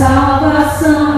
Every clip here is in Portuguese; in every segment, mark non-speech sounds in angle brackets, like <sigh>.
salvação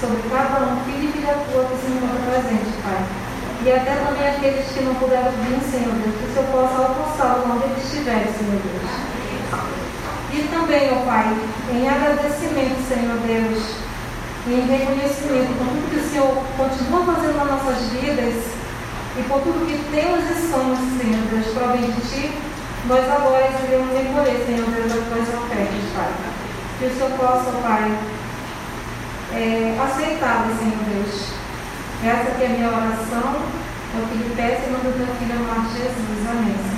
sobre cada um, filho e filha tua que se encontra presente, Pai. E até também aqueles que não puderam vir, Senhor Deus, que o Senhor possa alcançá-los onde eles estiverem, Senhor Deus. E também, ó Pai, em agradecimento, Senhor Deus, em reconhecimento por tudo que o Senhor continua fazendo nas nossas vidas e por tudo que temos e somos, Senhor Deus, provém de Ti, nós agora iremos recolher, Senhor Deus, as tuas ofertas, Pai. Que o Senhor possa, Pai, é, aceitar, Senhor Deus. Essa aqui é a minha oração, o que peço em nome do teu filho amado Jesus. Amém,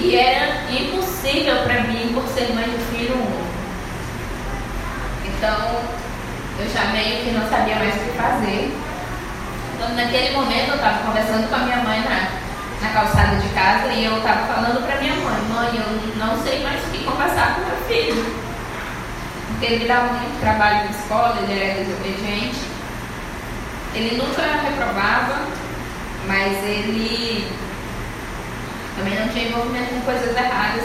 E era impossível para mim por ser mãe de filho único. Então, eu já meio que não sabia mais o que fazer. Então, naquele momento, eu estava conversando com a minha mãe na, na calçada de casa e eu estava falando para minha mãe: Mãe, eu não sei mais o que conversar com meu filho. Porque ele dava muito trabalho na escola, ele era desobediente. Ele nunca reprovava, mas ele também não tinha envolvimento com coisas erradas,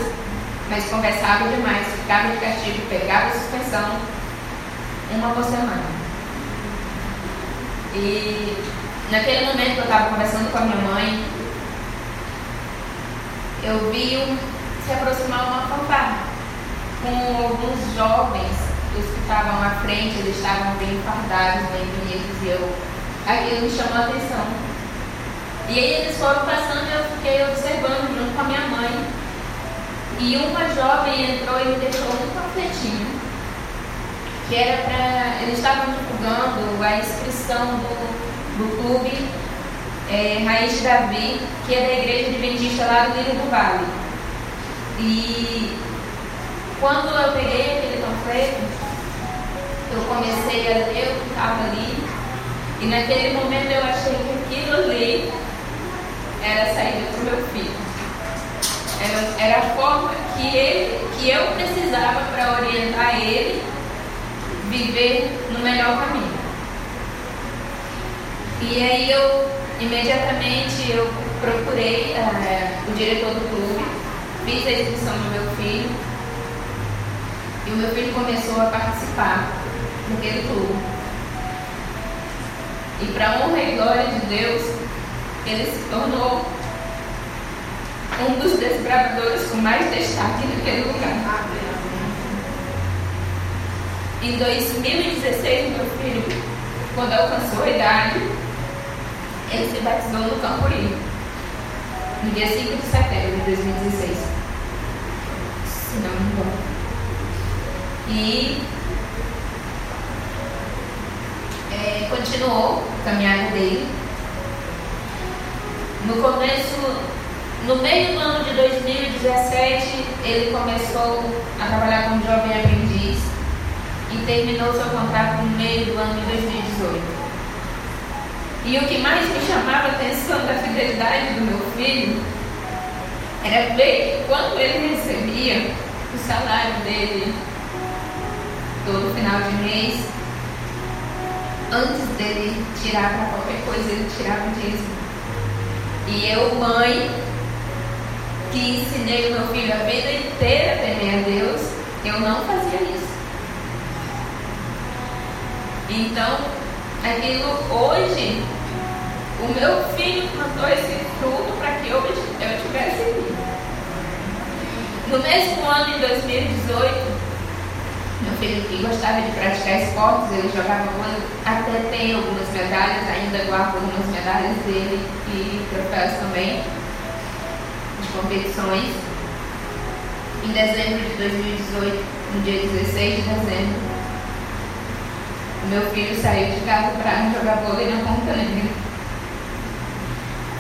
mas conversava demais, ficava de castigo, pegava suspensão uma por semana. E naquele momento que eu estava conversando com a minha mãe, eu vi um, se aproximar uma fanfarra com alguns jovens os que estavam à frente, eles estavam bem fardados, bem bonitos, e eu, aquilo me chamou a atenção. E aí eles foram passando e eu fiquei observando junto com a minha mãe. E uma jovem entrou e me deixou um panfletinho, que era para. Eles estavam divulgando a inscrição do, do clube é, Raiz de Davi, que é da igreja adventista lá do Rio do Vale. E quando eu peguei aquele panfleto, eu comecei a ler o que estava ali, e naquele momento eu achei que aquilo ali era a saída para o meu filho. Era, era a forma que, ele, que eu precisava para orientar ele viver no melhor caminho. E aí eu imediatamente eu procurei uh, o diretor do clube, fiz a inscrição do meu filho e o meu filho começou a participar daquele clube. E para honra e glória de Deus, ele se tornou um dos desbravadores com mais destaque naquele lugar. Em 2016, meu filho, quando alcançou a idade, ele se batizou no Campuri, no dia 5 de setembro de 2016. Se não me engano. E é, continuou a caminhada dele. No começo, no meio do ano de 2017, ele começou a trabalhar como jovem aprendiz e terminou seu contrato no meio do ano de 2018. E o que mais me chamava a atenção da fidelidade do meu filho era ver quando ele recebia o salário dele todo final de mês, antes dele tirar para qualquer coisa, ele tirava o dízimo. E eu, mãe, que ensinei o meu filho a vida inteira a temer a Deus, eu não fazia isso. Então, aquilo hoje, o meu filho plantou esse fruto para que hoje eu tivesse vida. No mesmo ano, em 2018, meu filho que gostava de praticar esportes, ele jogava bola, até tem algumas medalhas, ainda guardo algumas medalhas dele e troféus também, de competições. Em dezembro de 2018, no dia 16 de dezembro, meu filho saiu de casa para jogar vôlei na Ponta Negra.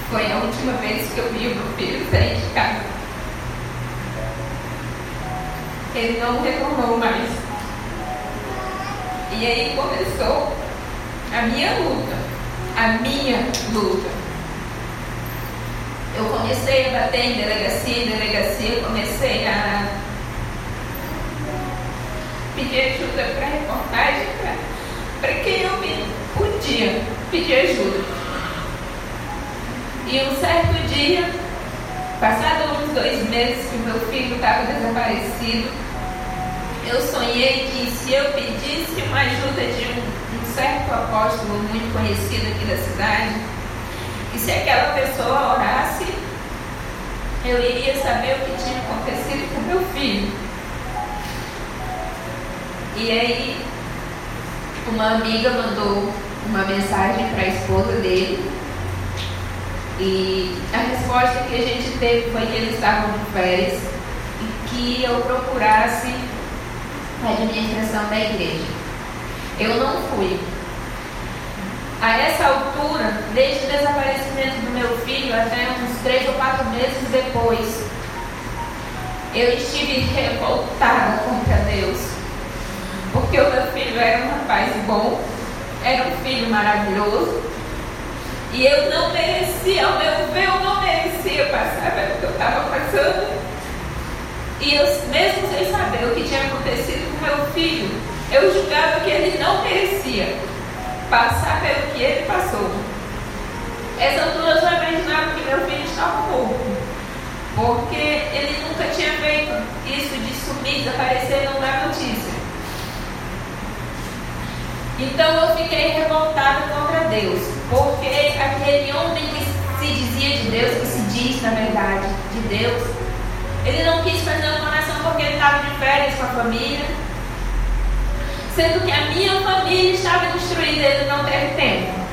Foi a última vez que eu vi o meu filho sair de casa. Ele não retornou mais. E aí começou a minha luta. A minha luta. Eu comecei a bater em delegacia, em delegacia, comecei a pedir ajuda para reportagem, para quem eu me podia pedir ajuda. E um certo dia, passados uns dois meses que meu filho estava desaparecido, eu sonhei que se eu pedisse uma ajuda de um, um certo apóstolo muito conhecido aqui da cidade, e se aquela pessoa orasse, eu iria saber o que tinha acontecido com meu filho. E aí uma amiga mandou uma mensagem para a esposa dele e a resposta que a gente teve foi que eles estavam de férias e que eu procurasse a administração da igreja. Eu não fui. A essa altura, desde o desaparecimento do meu filho até uns três ou quatro meses depois, eu estive revoltada contra Deus porque o meu filho era um rapaz bom, era um filho maravilhoso. E eu não merecia, ao meu ver, eu não merecia passar pelo que eu estava passando. E eu, mesmo sem saber o que tinha acontecido com meu filho, eu julgava que ele não merecia passar pelo que ele passou. Essa altura eu já imaginava que meu filho estava morto. Porque ele nunca tinha feito isso de sumir, desaparecer, não dar notícia. Então eu fiquei revoltada contra Deus, porque aquele homem que se dizia de Deus, que se diz na verdade de Deus, ele não quis fazer uma oração porque ele estava de férias com a família, sendo que a minha família estava destruída, ele não teve tempo.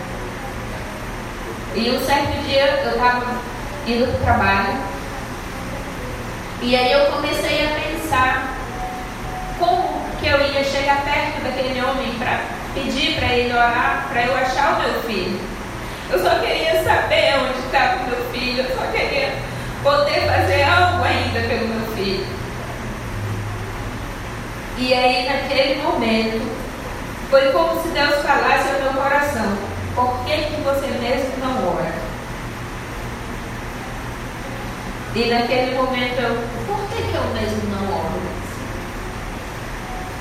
E um certo dia eu estava indo para o trabalho E aí eu comecei a pensar como que eu ia chegar perto daquele homem para pedir para ele orar, para eu achar o meu filho. Eu só queria saber onde estava o meu filho, eu só queria poder fazer algo ainda pelo meu filho. E aí, naquele momento, foi como se Deus falasse ao meu coração: por que, que você mesmo não ora? E naquele momento eu, por que, que eu mesmo não oro?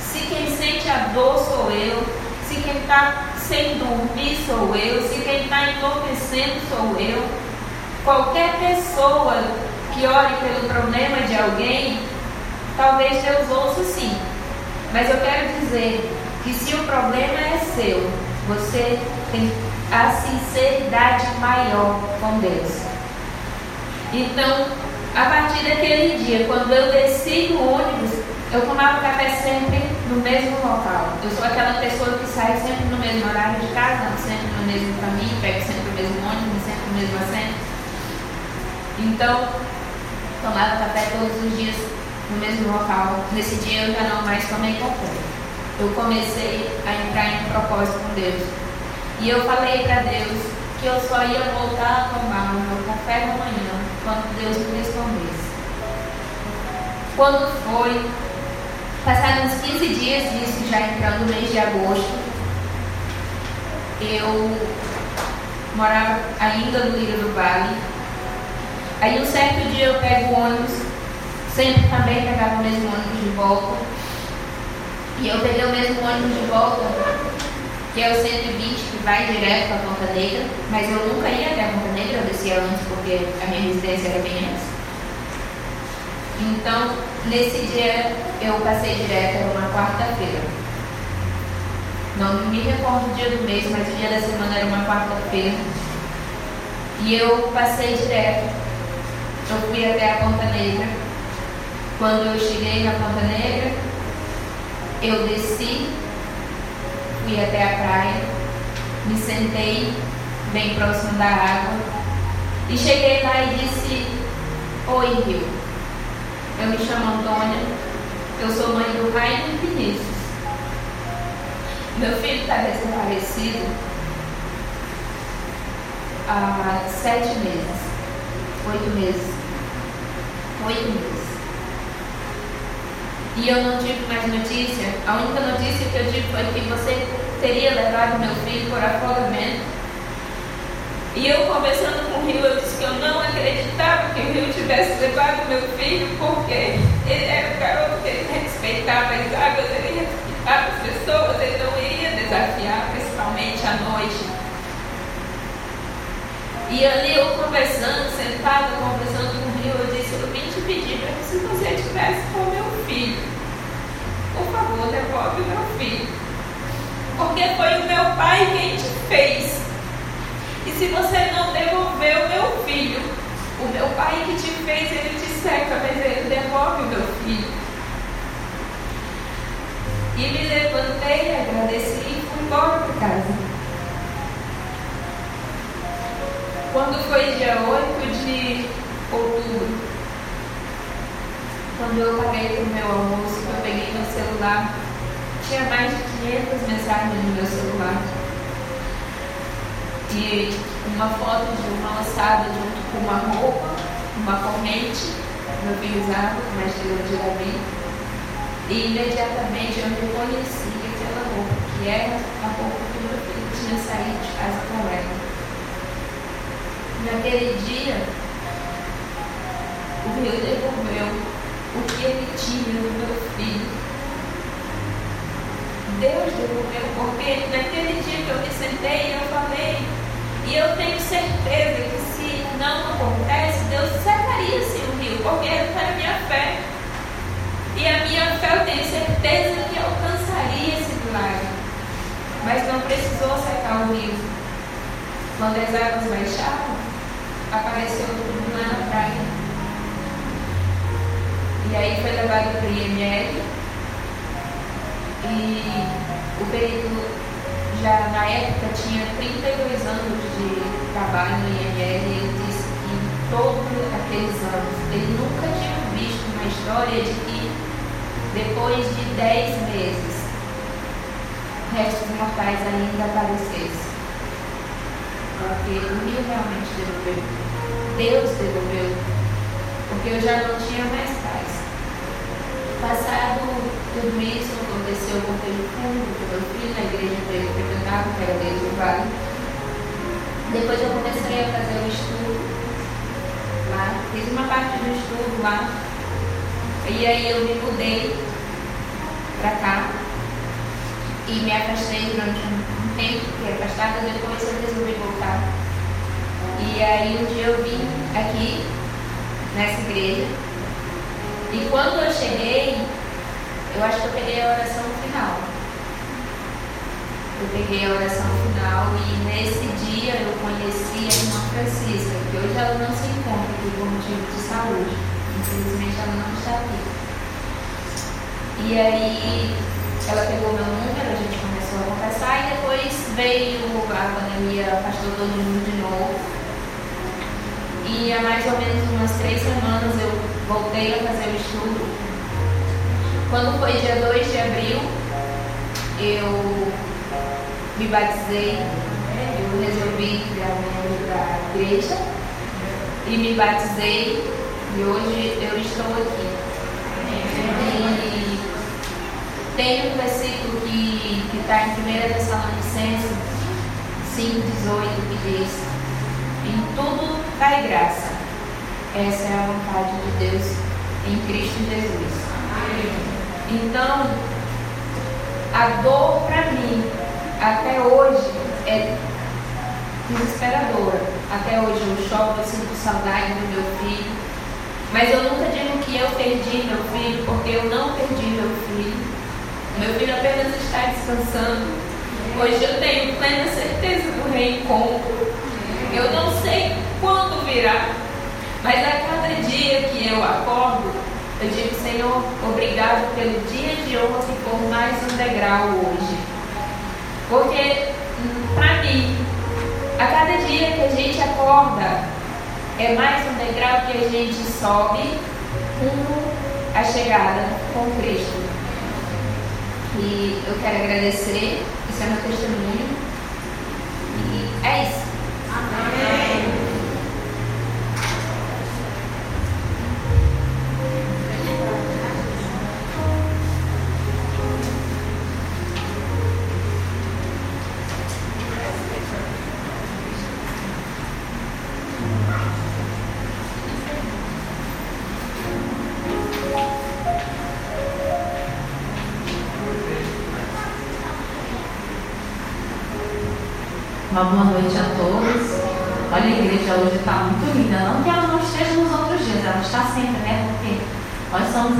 Se quem sente a dor sou eu, se quem está sem dormir sou eu, se quem está enlouquecendo sou eu, qualquer pessoa que ore pelo problema de alguém, talvez Deus ouça sim. Mas eu quero dizer que se o problema é seu, você tem a sinceridade maior com Deus. Então, a partir daquele dia, quando eu desci no ônibus, eu tomava café sempre no mesmo local. Eu sou aquela pessoa que sai sempre no mesmo horário de casa, sempre no mesmo caminho, pego sempre o mesmo ônibus, sempre no mesmo assento. Então, tomava café todos os dias no mesmo local. Nesse dia eu já não mais tomei café. Eu comecei a entrar em propósito com Deus. E eu falei para Deus que eu só ia voltar a tomar o meu café da manhã quando Deus me respondesse. Quando foi, passaram uns 15 dias disso, já entrando no mês de agosto, eu morava ainda no Rio do Vale. Aí um certo dia eu pego o ônibus, sempre também pegava o mesmo ônibus de volta. E eu peguei o mesmo ônibus de volta que é o 120 que vai direto para Ponta Negra, mas eu nunca ia até a Ponta Negra, eu descia antes porque a minha residência era bem antes. Então, nesse dia eu passei direto, era uma quarta-feira. Não me recordo o dia do mês, mas o dia da semana era uma quarta-feira. E eu passei direto. Eu fui até a Ponta Negra. Quando eu cheguei na Ponta Negra, eu desci fui até a praia, me sentei bem próximo da água e cheguei lá e disse: Oi, Rio. Eu me chamo Antônia, eu sou mãe do Rainer Vinícius. Meu filho está desaparecido há sete meses, oito meses. Oito meses e eu não tive mais notícia. A única notícia que eu tive foi que você teria levado meu filho por afogamento. E eu conversando com o Rio, eu disse que eu não acreditava que o Rio tivesse levado meu filho, porque ele era um garoto que ele respeitava as águas, ele respeitava as pessoas, ele não iria desafiar, principalmente à noite. E ali eu conversando, sentada, conversando com o Rio, eu disse, eu vim te pedir para que se você estivesse com meu filho, por favor, devolve o meu filho. Porque foi o meu pai quem te fez. E se você não devolver o meu filho, o meu pai que te fez, ele te seca, mas ele devolve o meu filho. E me levantei, agradeci e fui embora para casa. Quando foi dia 8 de outubro, quando eu paguei o meu almoço, eu peguei meu celular, tinha mais de 500 mensagens no meu celular. E uma foto de uma ossada junto com uma roupa, uma corrente, meu filho usava, mas Davi. E imediatamente eu reconheci aquela roupa, que era a roupa que meu filho tinha saído de casa com ela. Naquele dia, o Rio devolveu o que ele tinha no meu filho. Deus devolveu, porque naquele dia que eu me sentei, eu falei, e eu tenho certeza que se não acontece, Deus secaria sim o rio, porque essa é a minha fé. E a minha fé eu tenho certeza que alcançaria esse milagre. Mas não precisou secar o rio. Quando as águas baixaram, apareceu tudo lá na praia. E aí foi levado para o IML. E o perito já na época tinha 32 anos de trabalho no IML e ele disse que todos aqueles anos ele nunca tinha visto história de que depois de dez meses, restos mortais ainda aparecessem. Porque rio realmente devolveu. Deus devolveu. Porque eu já não tinha mais paz. Passado tudo isso, aconteceu com o fundo, com meu filho na igreja que ele frequentava, que era desde o vale. Depois eu comecei a fazer o estudo lá, fiz uma parte do estudo lá. E aí eu me mudei para cá e me afastei durante um tempo, fiquei afastada, depois eu resolvi voltar. E aí um dia eu vim aqui, nessa igreja, e quando eu cheguei, eu acho que eu peguei a oração final. Eu peguei a oração final e nesse dia eu conheci a irmã Francisca, que hoje ela não se encontra aqui por motivo de saúde. Infelizmente ela não está aqui. E aí ela pegou meu número, a gente começou a conversar e depois veio a pandemia, afastou todo mundo de novo. E há mais ou menos umas três semanas eu voltei a fazer o estudo. Quando foi dia 2 de abril, eu me batizei, eu resolvi criar membro da igreja e me batizei e hoje eu estou aqui. E tem um versículo que está em 1 Tessalonicenses 5,18 que diz em tudo dai graça. Essa é a vontade de Deus em Cristo Jesus. Então, a dor para mim, até hoje, é desesperadora. Até hoje eu choro, eu sinto saudade do meu filho. Mas eu nunca digo que eu perdi meu filho, porque eu não perdi meu filho. Meu filho apenas está descansando. Hoje eu tenho plena certeza do reencontro. Eu não sei quando virá, mas a cada dia que eu acordo, eu digo, Senhor, obrigado pelo dia de e por mais um degrau hoje. Porque, para mim, a cada dia que a gente acorda, é mais um degrau que a gente sobe rumo à chegada com Cristo. E eu quero agradecer, isso é meu testemunho. E é isso.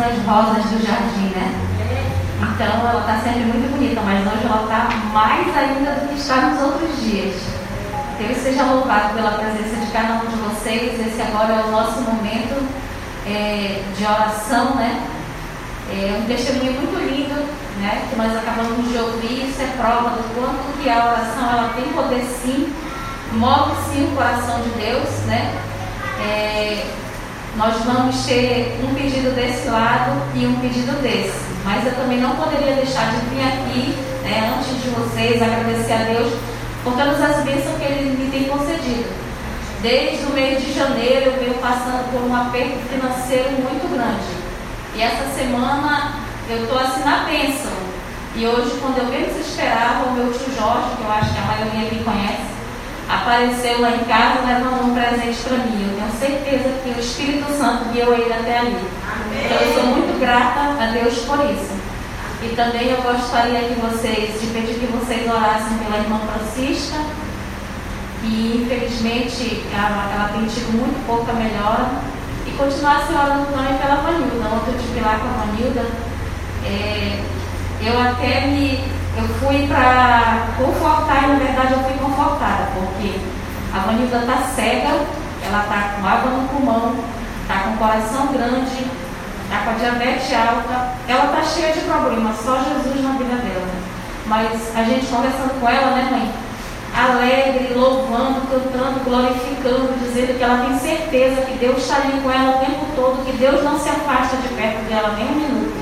As rosas do jardim, né? Então ela está sempre muito bonita, mas hoje ela está mais ainda do que está nos outros dias. Deus seja louvado pela presença de cada um de vocês. Esse agora é o nosso momento é, de oração, né? É um testemunho muito lindo né, que nós acabamos de ouvir, isso é prova do quanto que a oração ela tem poder sim, move sim o coração de Deus, né? É, nós vamos ter um pedido desse lado e um pedido desse, mas eu também não poderia deixar de vir aqui, né, antes de vocês, agradecer a Deus por todas as bênçãos que Ele me tem concedido. Desde o mês de janeiro eu venho passando por um aperto financeiro muito grande. E essa semana eu estou assim na bênção. E hoje, quando eu menos esperava, o meu tio Jorge, que eu acho que a maioria aqui conhece, apareceu lá em casa levando um presente para mim. Eu tenho certeza que o Espírito Santo guiou ele até ali. Amém. Então eu sou muito grata a Deus por isso. E também eu gostaria que vocês, de pedir que vocês orassem pela irmã Francisca, que infelizmente ela, ela tem tido muito pouca melhora, e continuassem orando também pela Vanilda. Ontem eu estive lá com a Vanilda é, eu até me. Eu fui para confortar, e na verdade eu fui confortada, porque a Vanilda está cega, ela está com água no pulmão, está com coração grande, está com a diabetes alta, ela está cheia de problemas, só Jesus na vida dela. Mas a gente conversando com ela, né, mãe? Alegre, louvando, cantando, glorificando, dizendo que ela tem certeza que Deus está ali com ela o tempo todo, que Deus não se afasta de perto dela nem um minuto.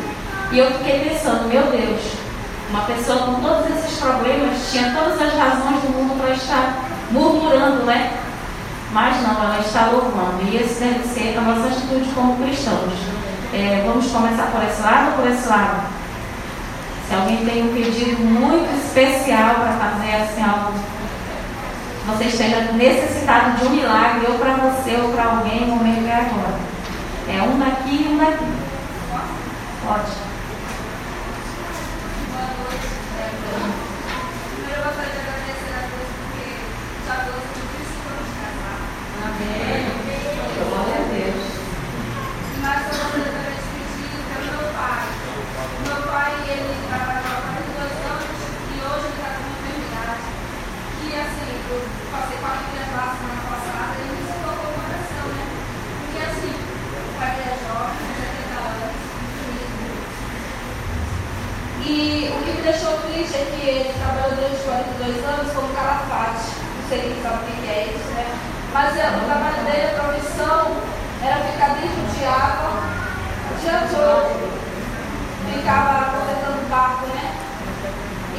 E eu fiquei pensando, meu Deus, uma pessoa com todos esses problemas tinha todas as razões do mundo para estar murmurando, né? Mas não, ela está louvando. E esse deve ser a nossa atitude como cristãos. É, vamos começar por esse lado ou por esse lado? Se alguém tem um pedido muito especial para fazer assim algo, você esteja necessitado de um milagre, ou para você ou para alguém, o momento é agora. É um daqui e um daqui. Pode. Primeiro eu gostaria de agradecer a Deus porque já trouxe muito isso para nos casar. Amém. Glória a Deus. Mas eu gostaria também de pedir pelo meu pai. O meu pai, ele trabalhava há 42 anos e hoje ele está com uma enfermidade. Que assim, eu passei com a minha lá semana passada e me tocou o coração, né? Porque assim, o pai dele é jovem, 70 anos. E o que me deixou triste é que ele trabalhou durante 42 anos como calafate. Não sei quem sabe o que é isso, né? Mas é, o trabalho dele, a profissão, era ficar dentro de água o dia todo. Ficava consertando barco, né?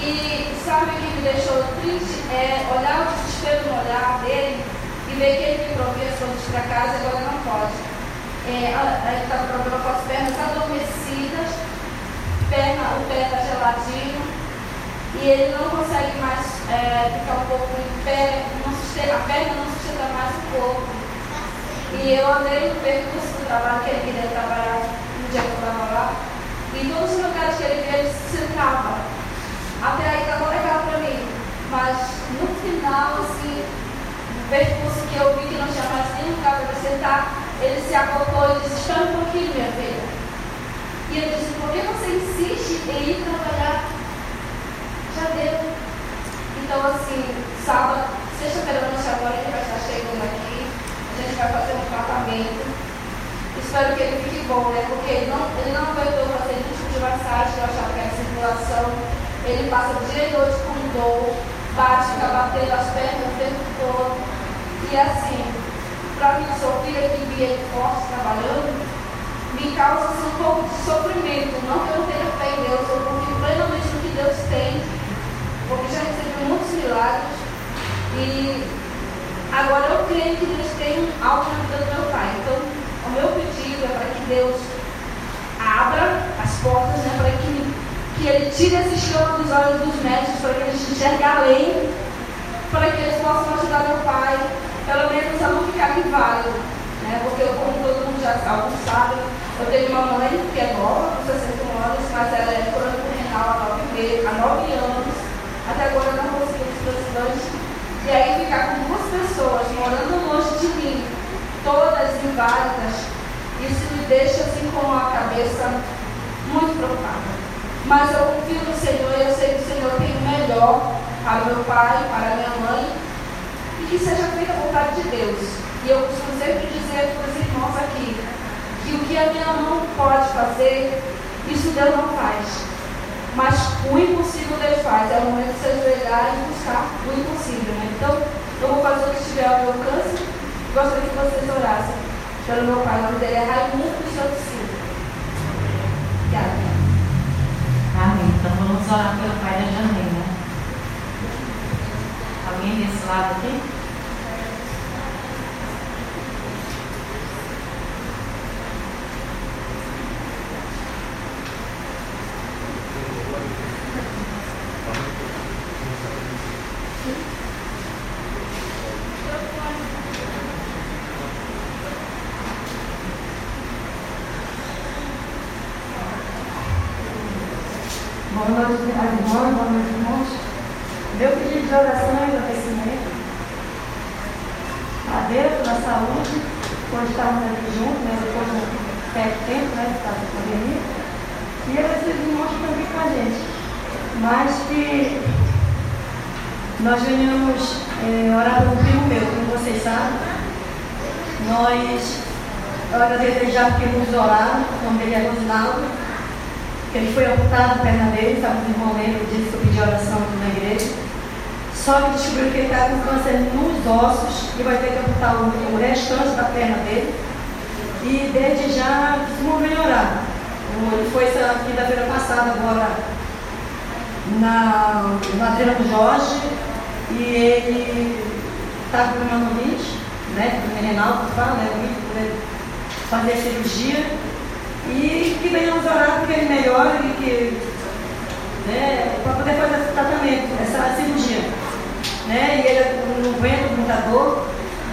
E sabe o que me deixou triste? É olhar o desespero no olhar dele e ver que ele me provia as para casa e agora não pode. É, ele estava com as pernas adormecidas, perna, o pé está geladinho e ele não consegue mais é, ficar um pouco em pé, não sustenta, a perna não sustenta mais o corpo. E eu andei no percurso do trabalho que ele queria trabalhar no dia que eu estava lá. E todos os lugares que ele via, ele se sentava. Até aí estava legal para mim. Mas no final, assim, no percurso que eu vi que não tinha mais nenhum lugar para sentar, ele se acopou e disse, espera um pouquinho, minha filha. E eu disse, por que você em ir trabalhar? Já deu. Então, assim, sábado, sexta-feira à noite agora, ele vai estar chegando aqui. A gente vai fazer um tratamento. Espero que ele fique bom, né? Porque ele não, ele não aguentou fazer nenhum tipo de massagem, eu achava que era circulação. Ele passa dia e noite com dor, bate, fica batendo as pernas o tempo todo. E assim, para mim, sou filha que via ele forte trabalhando, me causa assim, um pouco de sofrimento. Não que eu não tenha fé em Deus, plenamente no que Deus tem, porque já recebi muitos milagres. E agora eu creio que Deus tem algo na vida do meu pai. Então, o meu pedido é para que Deus abra as portas, né, para que, que Ele tire esse escama dos olhos dos médicos, para que eles enxerguem além, para que eles possam ajudar meu pai, pelo menos a não ficar inválido. Né, porque, como todo mundo já sabem, eu tenho uma mãe que é nova, com 61 anos, mas ela é crônico há 9, meses, há 9 anos. Até agora não conseguiu os transplante. E aí ficar com duas pessoas morando longe de mim, todas inválidas, isso me deixa assim com a cabeça muito preocupada. Mas eu confio no Senhor e eu sei que o Senhor tem o melhor para meu pai, para minha mãe, e que seja feita a vontade de Deus. E eu costumo sempre dizer para os irmãos aqui, que o que a minha mão pode fazer, isso Deus não faz. Mas o impossível Deus faz. É o momento de se ajoelhar e buscar o impossível. Né? Então, eu vou fazer o que estiver ao meu alcance. Gostaria que vocês orassem pelo meu pai. O nome dele é Raimundo do Santo Silva. Obrigada. Amém. Então vamos orar pelo pai da Janaína. Alguém desse lado aqui? Boa noite, as irmãs, boa noite, irmãos. Meu pedido de oração e agradecimento a Deus pela saúde, por estarmos aqui juntos, né, depois de um certo tempo, né, por causa da pandemia. E agradecer os irmãos que estão aqui com a gente. Mas que nós venhamos é, orar por um primo meu, como vocês sabem. Nós, eu agradecer já porque nos oraram, o nome dele é Rosinaldo que ele foi amputado a perna dele, estava desenvolvendo, disse que eu pedi oração na igreja. Só que descobriu que ele está com câncer nos ossos e vai ter que amputar o, restante da perna dele. E desde já Ele foi essa quinta-feira passada agora na, na do Jorge e ele está com rinite, né? O renal que fala, né? Ele fazer cirurgia e que venha nos orar porque ele melhore e que né, para poder fazer esse tratamento, essa cirurgia. Né? E ele não aguenta muita dor,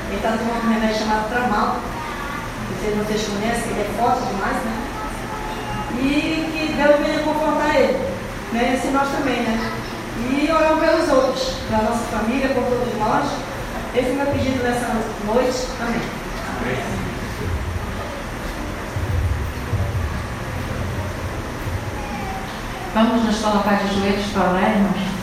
ele está tomando um remédio chamado Tramal, se vocês conhecem, ele é forte demais, né? E que Deus venha confortar ele, né? Assim nós também, né? E orar pelos outros, pela nossa família, por todos nós. Esse é o meu pedido nessa noite. Amém. Amém. Vamos nos colocar de joelhos para orar, irmãos?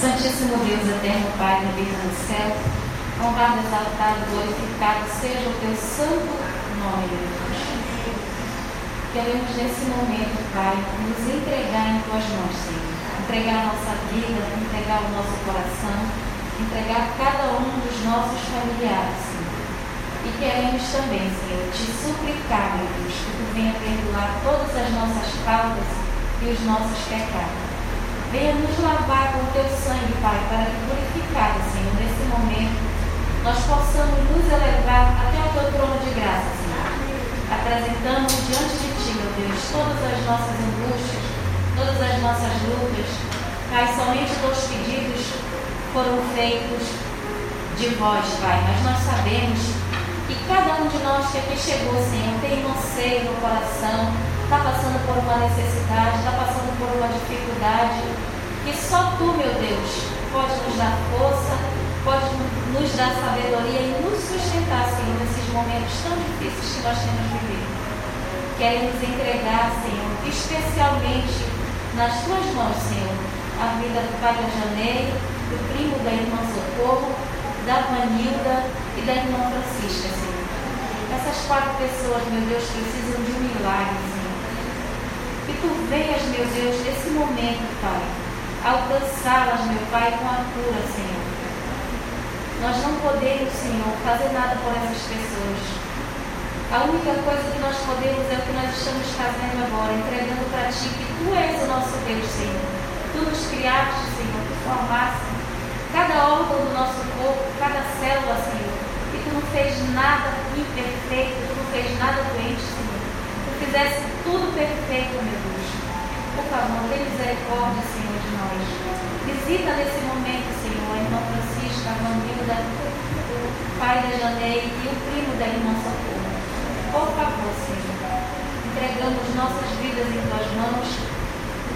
Santíssimo Deus, eterno Pai, que habita no céu, honrado, exaltado, glorificado seja o teu santo nome, Deus. Queremos nesse momento, Pai, nos entregar em tuas mãos, Senhor. Entregar a nossa vida, entregar o nosso coração, entregar cada um dos nossos familiares, Senhor. E queremos também, Senhor, te suplicar, meu Deus, que tu venha perdoar todas as nossas faltas e os nossos pecados. Venha nos lavar com teu sangue, Pai, para que purificado, Senhor, nesse momento, nós possamos nos elevar até o teu trono de graça, Senhor. Apresentamos diante de Deus, todas as nossas angústias, todas as nossas lutas. Pai, somente os pedidos foram feitos de vós, Pai, mas nós sabemos que cada um de nós que aqui chegou, Senhor, tem um anseio no coração, está passando por uma necessidade, está passando por uma dificuldade, que só Tu, meu Deus, pode nos dar força, pode nos dar sabedoria e nos sustentar, Senhor, nesses momentos tão difíceis que nós temos vivido. Queremos entregar, Senhor, especialmente nas Tuas mãos, Senhor, a vida do da Janeiro, do primo da irmã Socorro, da Vanilda e da irmã Francisca, Senhor. Essas quatro pessoas, meu Deus, precisam de um milagre, Senhor. Que tu venhas, meu Deus, nesse momento, Pai, alcançá-las, meu Pai, com a cura, Senhor. Nós não podemos, Senhor, fazer nada por essas pessoas. A única coisa que nós podemos é o que nós estamos fazendo agora, entregando para Ti que Tu és o nosso Deus, Senhor. Tu nos criaste, Senhor, Tu formaste cada órgão do nosso corpo, cada célula, Senhor. E tu não fez nada imperfeito, tu não fez nada doente, Senhor. Tu fizesse tudo perfeito, meu Deus. Por favor, tenha misericórdia, Senhor, de nós. Visita nesse momento, Senhor, a irmã Francisca, a Vanilda, o pai da Janeide e o primo da irmã Socorro. Por favor, Senhor, entregamos nossas vidas em tuas mãos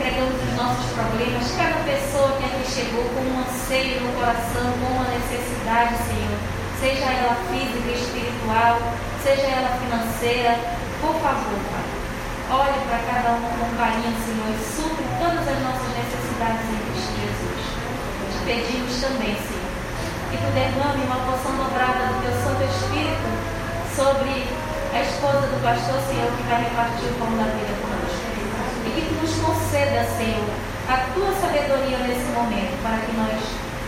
entregamos os nossos problemas, cada pessoa que aqui chegou com um anseio no coração, com uma necessidade, Senhor, seja ela física, espiritual, seja ela financeira, por favor, Pai. Olhe para cada um com carinho, Senhor, e supre todas as nossas necessidades em Cristo Jesus. Te pedimos também, Senhor, que tu derrame uma porção dobrada do teu Santo Espírito sobre a esposa do pastor, Senhor, que vai repartir o pão da vida conosco e que tu nos conceda, Senhor, a tua sabedoria nesse momento, para que nós,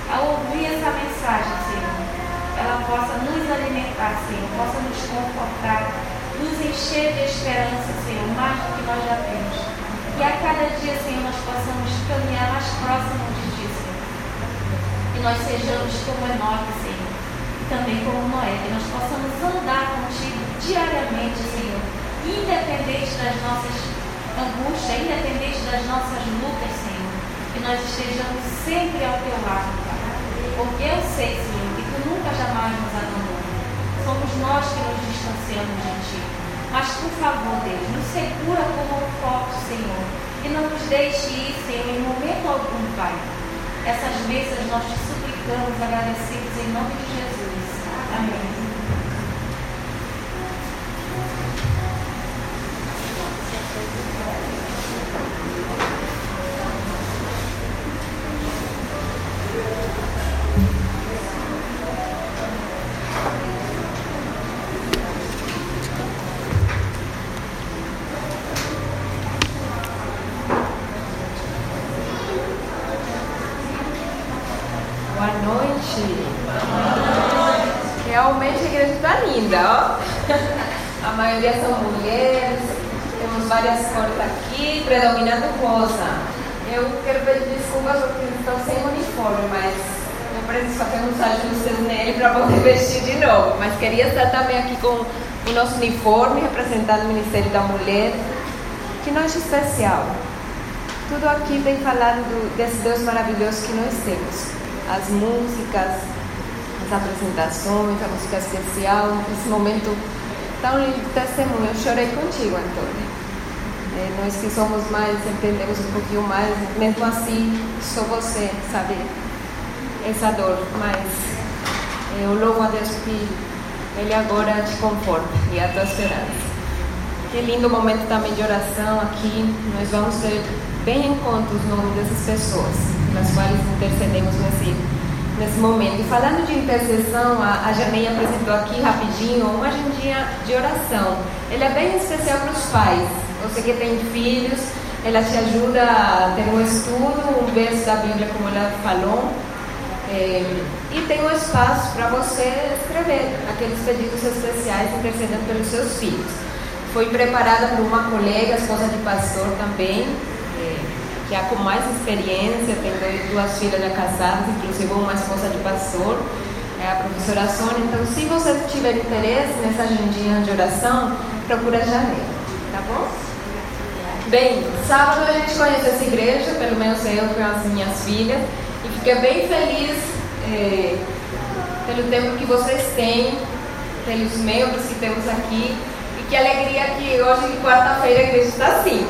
ao ouvir essa mensagem, Senhor, ela possa nos alimentar, Senhor, possa nos confortar, nos encher de esperança, Senhor, mais do que nós já temos. E a cada dia, Senhor, nós possamos caminhar mais próximo de Ti, Senhor. Que nós sejamos como Enoque, Senhor, e também como Noé, que nós possamos andar contigo diariamente, Senhor, independente das nossas angústia, independente das nossas lutas, Senhor, que nós estejamos sempre ao teu lado, Porque eu sei, Senhor, que tu nunca jamais nos abandonas. Somos nós que nos distanciamos de ti. Mas, por favor, Deus, nos segura como forte, Senhor. E não nos deixe ir, Senhor, em momento algum, Pai. Essas bênçãos nós te suplicamos, agradecidos em nome de Jesus. Amém. Para poder vestir de novo. Mas queria estar também aqui com o nosso uniforme, representando o Ministério da Mulher, que nós especial. Tudo aqui vem falando do, desse Deus maravilhoso que nós temos. As músicas, as apresentações, a música especial, esse momento tão lindo de testemunho. Eu chorei contigo, Antônio. É, nós que somos mais, entendemos um pouquinho mais, mesmo assim, só você sabe essa dor, mas eu louvo a Deus que Ele agora te conforta e a tua esperança. Que lindo momento também de oração aqui. Nós vamos ter bem em conta os nomes dessas pessoas, nas quais intercedemos nesse, nesse momento. E falando de intercessão, a, a apresentou aqui rapidinho uma agendinha de oração. Ele é bem especial para os pais. Você que tem filhos, ela te ajuda a ter um estudo, um verso da Bíblia, como ela falou. É, e tem um espaço para você escrever aqueles pedidos especiais intercedendo pelos seus filhos. Foi preparada por uma colega, esposa de pastor também, é, que é com mais experiência, tem duas filhas já casadas, inclusive uma esposa de pastor, é a professora Sônia. Então, se você tiver interesse nessa agendinha de oração, procura janeiro, tá bom? Bem, sábado a gente conhece essa igreja, pelo menos eu com as minhas filhas, e fiquei bem feliz é, pelo tempo que vocês têm, pelos membros que temos aqui, e que alegria que hoje, quarta-feira, a igreja está assim.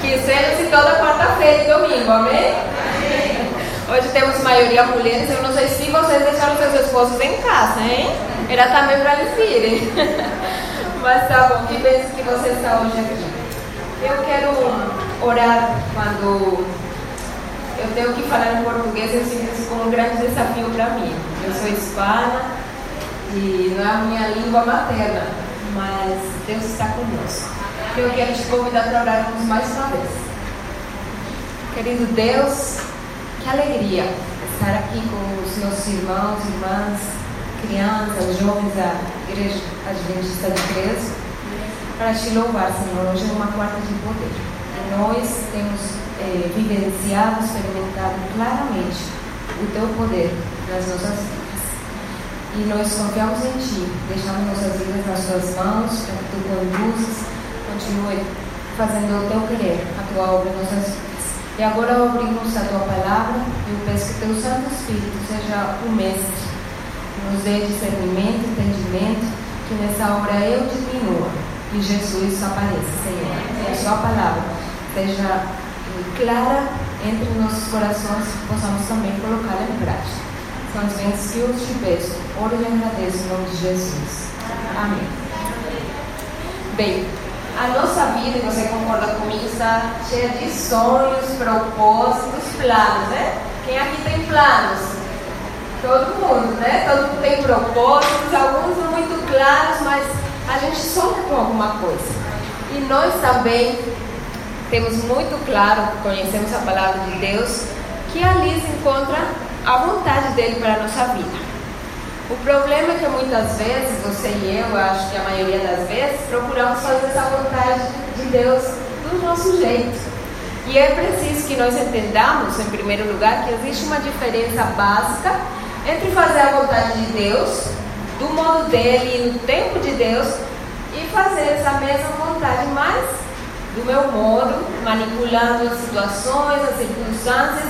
Que seja assim toda quarta-feira e domingo, amém? amém? Hoje temos maioria mulheres, eu não sei se vocês deixaram seus esposos em casa, hein? Era também para eles virem. <laughs> Mas tá bom, que bem que você está hoje aqui. Eu quero orar quando eu tenho que falar em português, eu sinto isso como um grande desafio para mim. Eu sou hispana e não é a minha língua materna, mas Deus está conosco. Eu quero te convidar para orarmos mais uma vez. Querido Deus, que alegria estar aqui com os nossos irmãos, irmãs, crianças, jovens da Igreja Adventista de Cristo para te louvar, Senhor. Hoje é uma quarta de poder. E nós temos é, vivenciado, experimentado claramente o teu poder nas nossas vidas. E nós confiamos em Ti, deixamos nossas vidas nas Tuas mãos, para que Tu conduzas, continue fazendo o Teu querer, a Tua obra em nossas vidas. E agora abrimos a Tua palavra e eu peço que Teu Santo Espírito seja o mestre, nos dê discernimento, entendimento, que nessa obra eu diminua e Jesus apareça, Senhor. Que a Sua palavra seja clara entre nossos corações e possamos também colocá-la em prática. São que eu te peço. Oro e agradeço em nome de Jesus. Amém. Bem, a nossa vida, você concorda comigo, está cheia de sonhos, propósitos, planos, né? Quem aqui tem planos? Todo mundo, né? Todo mundo tem propósitos, alguns não muito claros, mas a gente sonha com alguma coisa. E nós também temos muito claro, conhecemos a palavra de Deus, que ali se encontra a vontade dele para a nossa vida. O problema é que muitas vezes, você e eu, acho que a maioria das vezes, procuramos fazer essa vontade de Deus do nosso jeito. E é preciso que nós entendamos, em primeiro lugar, que existe uma diferença básica entre fazer a vontade de Deus, do modo dele e no tempo de Deus, e fazer essa mesma vontade, mas do meu modo, manipulando as situações, as circunstâncias.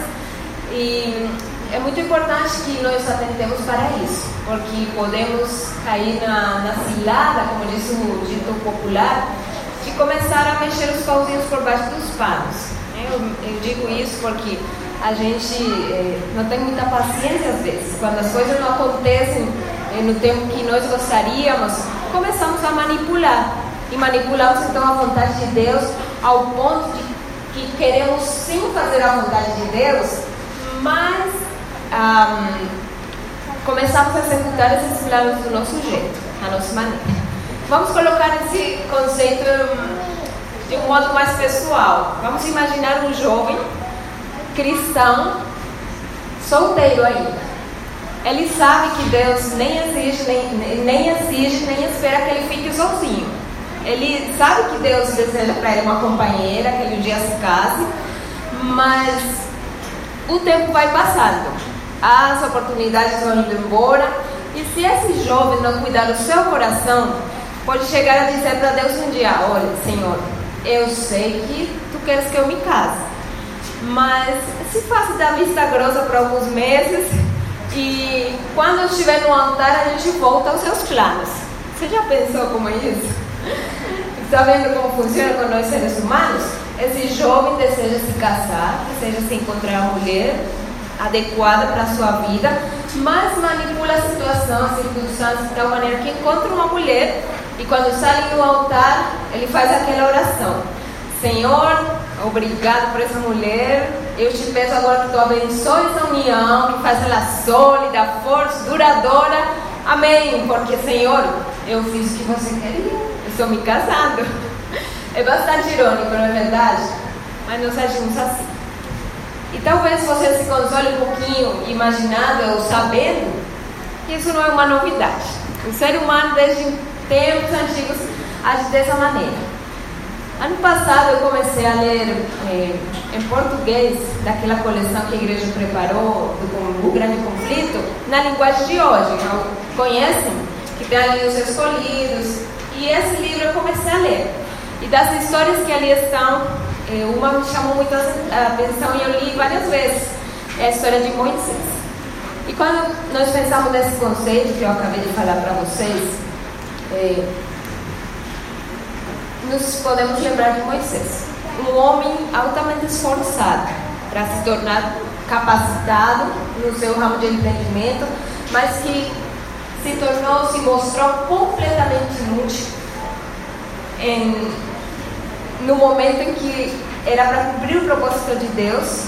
E é muito importante que nós atentemos para isso, porque podemos cair na, na cilada, como diz o dito popular, de começar a mexer os pauzinhos por baixo dos panos. Eu, eu digo isso porque a gente eh, não tem muita paciência às vezes. Quando as coisas não acontecem eh, no tempo que nós gostaríamos, começamos a manipular. E manipulamos então a vontade de Deus ao ponto de que queremos sim fazer a vontade de Deus, mas um, começamos a executar esses planos do nosso jeito, da nossa maneira. Vamos colocar esse conceito de um modo mais pessoal. Vamos imaginar um jovem cristão, solteiro ainda. ele sabe que Deus nem exige, nem, nem exige, nem espera que ele fique sozinho. Ele sabe que Deus deseja para ele uma companheira, que ele um dia se case, mas o tempo vai passando, as oportunidades vão indo embora, e se esse jovem não cuidar do seu coração, pode chegar a dizer para Deus um dia: Olha, Senhor, eu sei que tu queres que eu me case, mas se faço da vista grossa por alguns meses e quando eu estiver no altar a gente volta aos seus planos. Você já pensou como é isso? Está vendo como funciona com nós seres humanos? Esse jovem deseja se casar, deseja se encontrar a mulher adequada para a sua vida, mas manipula a situação, a circunstância de tal maneira que encontra uma mulher e quando sai do altar, ele faz aquela oração: Senhor, obrigado por essa mulher. Eu te peço agora que tu abençoe essa união, que faça ela sólida, forte, duradoura. Amém. Porque, Senhor, eu fiz o que você queria. Estou me casando. É bastante irônico, não é verdade? Mas nós agimos assim. E talvez você se console um pouquinho imaginando ou sabendo que isso não é uma novidade. O ser humano, desde tempos antigos, age dessa maneira. Ano passado eu comecei a ler eh, em português daquela coleção que a igreja preparou do, do Grande Conflito na linguagem de hoje. Então, conhecem? Que tem ali os escolhidos. E esse livro eu comecei a ler. E das histórias que ali estão, eh, uma me chamou muito a atenção e eu li várias vezes. É a história de Moisés. E quando nós pensamos nesse conceito que eu acabei de falar para vocês, eh, nos podemos lembrar de Moisés, um homem altamente esforçado para se tornar capacitado no seu ramo de empreendimento, mas que se tornou, se mostrou completamente inútil em, no momento em que era para cumprir o propósito de Deus,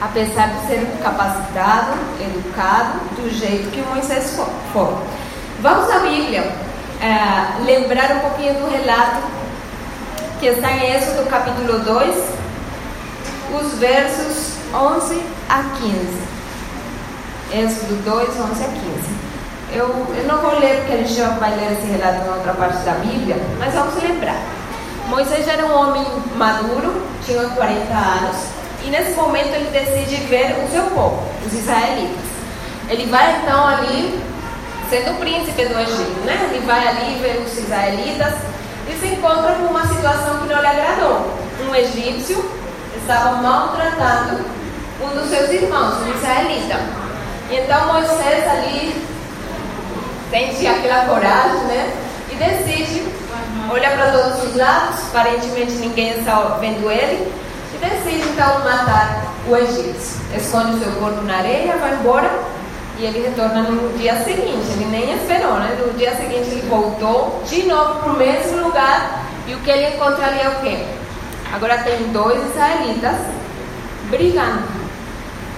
apesar de ser capacitado, educado, do jeito que Moisés foi. Vamos à Bíblia é, lembrar um pouquinho do relato que está em Êxodo capítulo 2, os versos 11 a 15. Êxodo 2, 11 a 15. Eu, eu não vou ler porque a gente já vai ler esse relato na outra parte da Bíblia, mas vamos lembrar. Moisés era um homem maduro, tinha 40 anos, e nesse momento ele decide ver o seu povo, os israelitas. Ele vai então ali sendo o príncipe do Egito, né? Ele vai ali ver os israelitas e se encontra com uma situação que não lhe agradou. Um egípcio estava maltratando um dos seus irmãos, um israelita. E então Moisés ali sente aquela coragem, né? E decide, olha para todos os lados, aparentemente ninguém está vendo ele, e decide então matar o egípcio. Esconde o seu corpo na areia, vai embora e ele retorna no dia seguinte, ele nem esperou, né? No dia seguinte ele voltou de novo para o mesmo lugar e o que ele encontra ali é o quê? Agora tem dois israelitas brigando.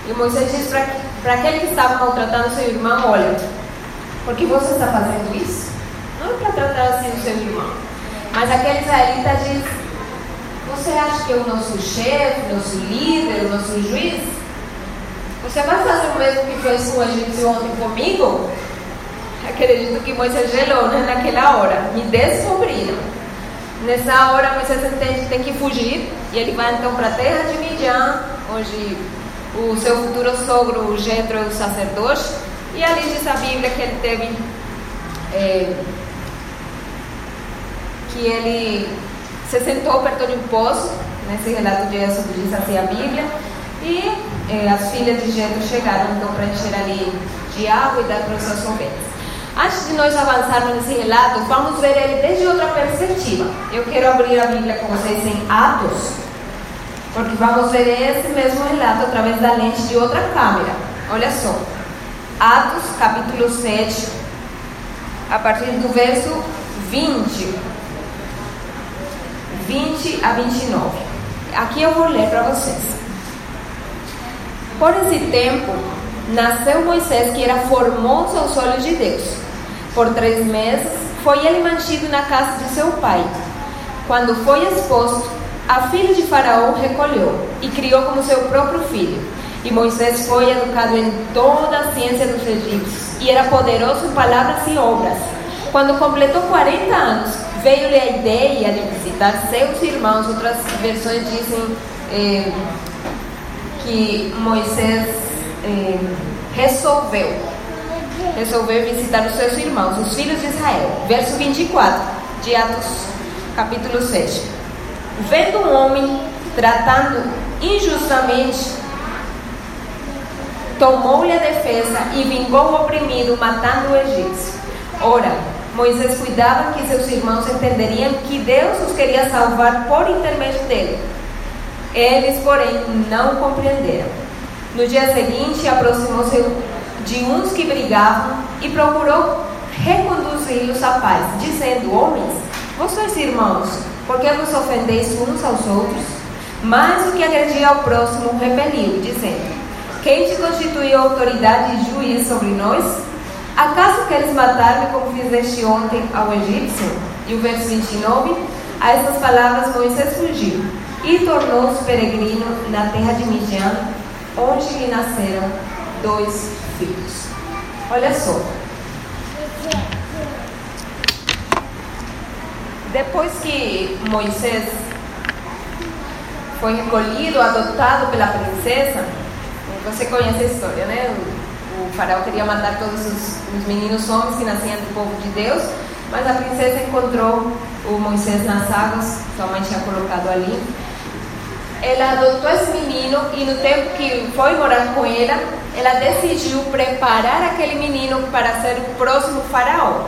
E Moisés diz para aquele que estava maltratando seu irmão: Olha, por que você está fazendo isso? Não é para tratar assim o seu irmão. Mas aquele israelita diz: Você acha que eu não sou chefe, não sou líder, não sou juiz? Você vai fazer o mesmo que fez com o egípcio ontem comigo? Acredito que Moisés gelou né, naquela hora. Me descobriram. Nessa hora Moisés entende que tem que fugir e ele vai então para a terra de Midian, onde o seu futuro sogro Jetro é o sacerdote. E ali diz a Bíblia que ele teve é, que ele se sentou perto de um poço, nesse relato de Êxodo diz assim a Bíblia, e é, as filhas de Jetro chegaram então para encher ali de água e dar para os seus ovelhas. Antes de nós avançarmos nesse relato, vamos ver ele desde outra perspectiva. Eu quero abrir a Bíblia com vocês em Atos, porque vamos ver esse mesmo relato através da lente de outra câmera. Olha só. Atos, capítulo 7, a partir do verso 20. 20 a 29. Aqui eu vou ler para vocês. Por esse tempo, nasceu Moisés, que era formoso aos olhos de Deus. Por três meses, foi ele mantido na casa de seu pai. Quando foi exposto, a filha de Faraó recolheu e criou como seu próprio filho. E Moisés foi educado em toda a ciência dos egípcios e era poderoso em palavras e obras. Quando completou 40 anos, veio-lhe a ideia de visitar seus irmãos. Outras versões dizem eh, que Moisés eh, resolveu, resolveu visitar os seus irmãos, os filhos de Israel. Verso 24 de Atos, capítulo 6. Vendo um homem tratando injustamente tomou-lhe a defesa e vingou o oprimido, matando o egípcio. Ora, Moisés cuidava que seus irmãos entenderiam que Deus os queria salvar por intermédio dele. Eles, porém, não compreenderam. No dia seguinte, aproximou-se de uns que brigavam e procurou reconduzi-los à paz, dizendo: Homens, vocês irmãos, por que vos ofendeis uns aos outros? Mas o que agredia ao próximo repeliu, dizendo: quem te constituiu autoridade e juiz sobre nós? Acaso queres matar-me como fizeste ontem ao egípcio? E o verso 29, a estas palavras Moisés fugiu e tornou-se peregrino na terra de Midian, onde lhe nasceram dois filhos. Olha só. Depois que Moisés foi recolhido, adotado pela princesa, você conhece a história, né? O, o faraó queria matar todos os, os, meninos homens que nasciam do povo de Deus, mas a princesa encontrou o Moisés nas águas, sua mãe tinha colocado ali. Ela adotou esse menino e no tempo que foi morar com ela, ela decidiu preparar aquele menino para ser o próximo faraó.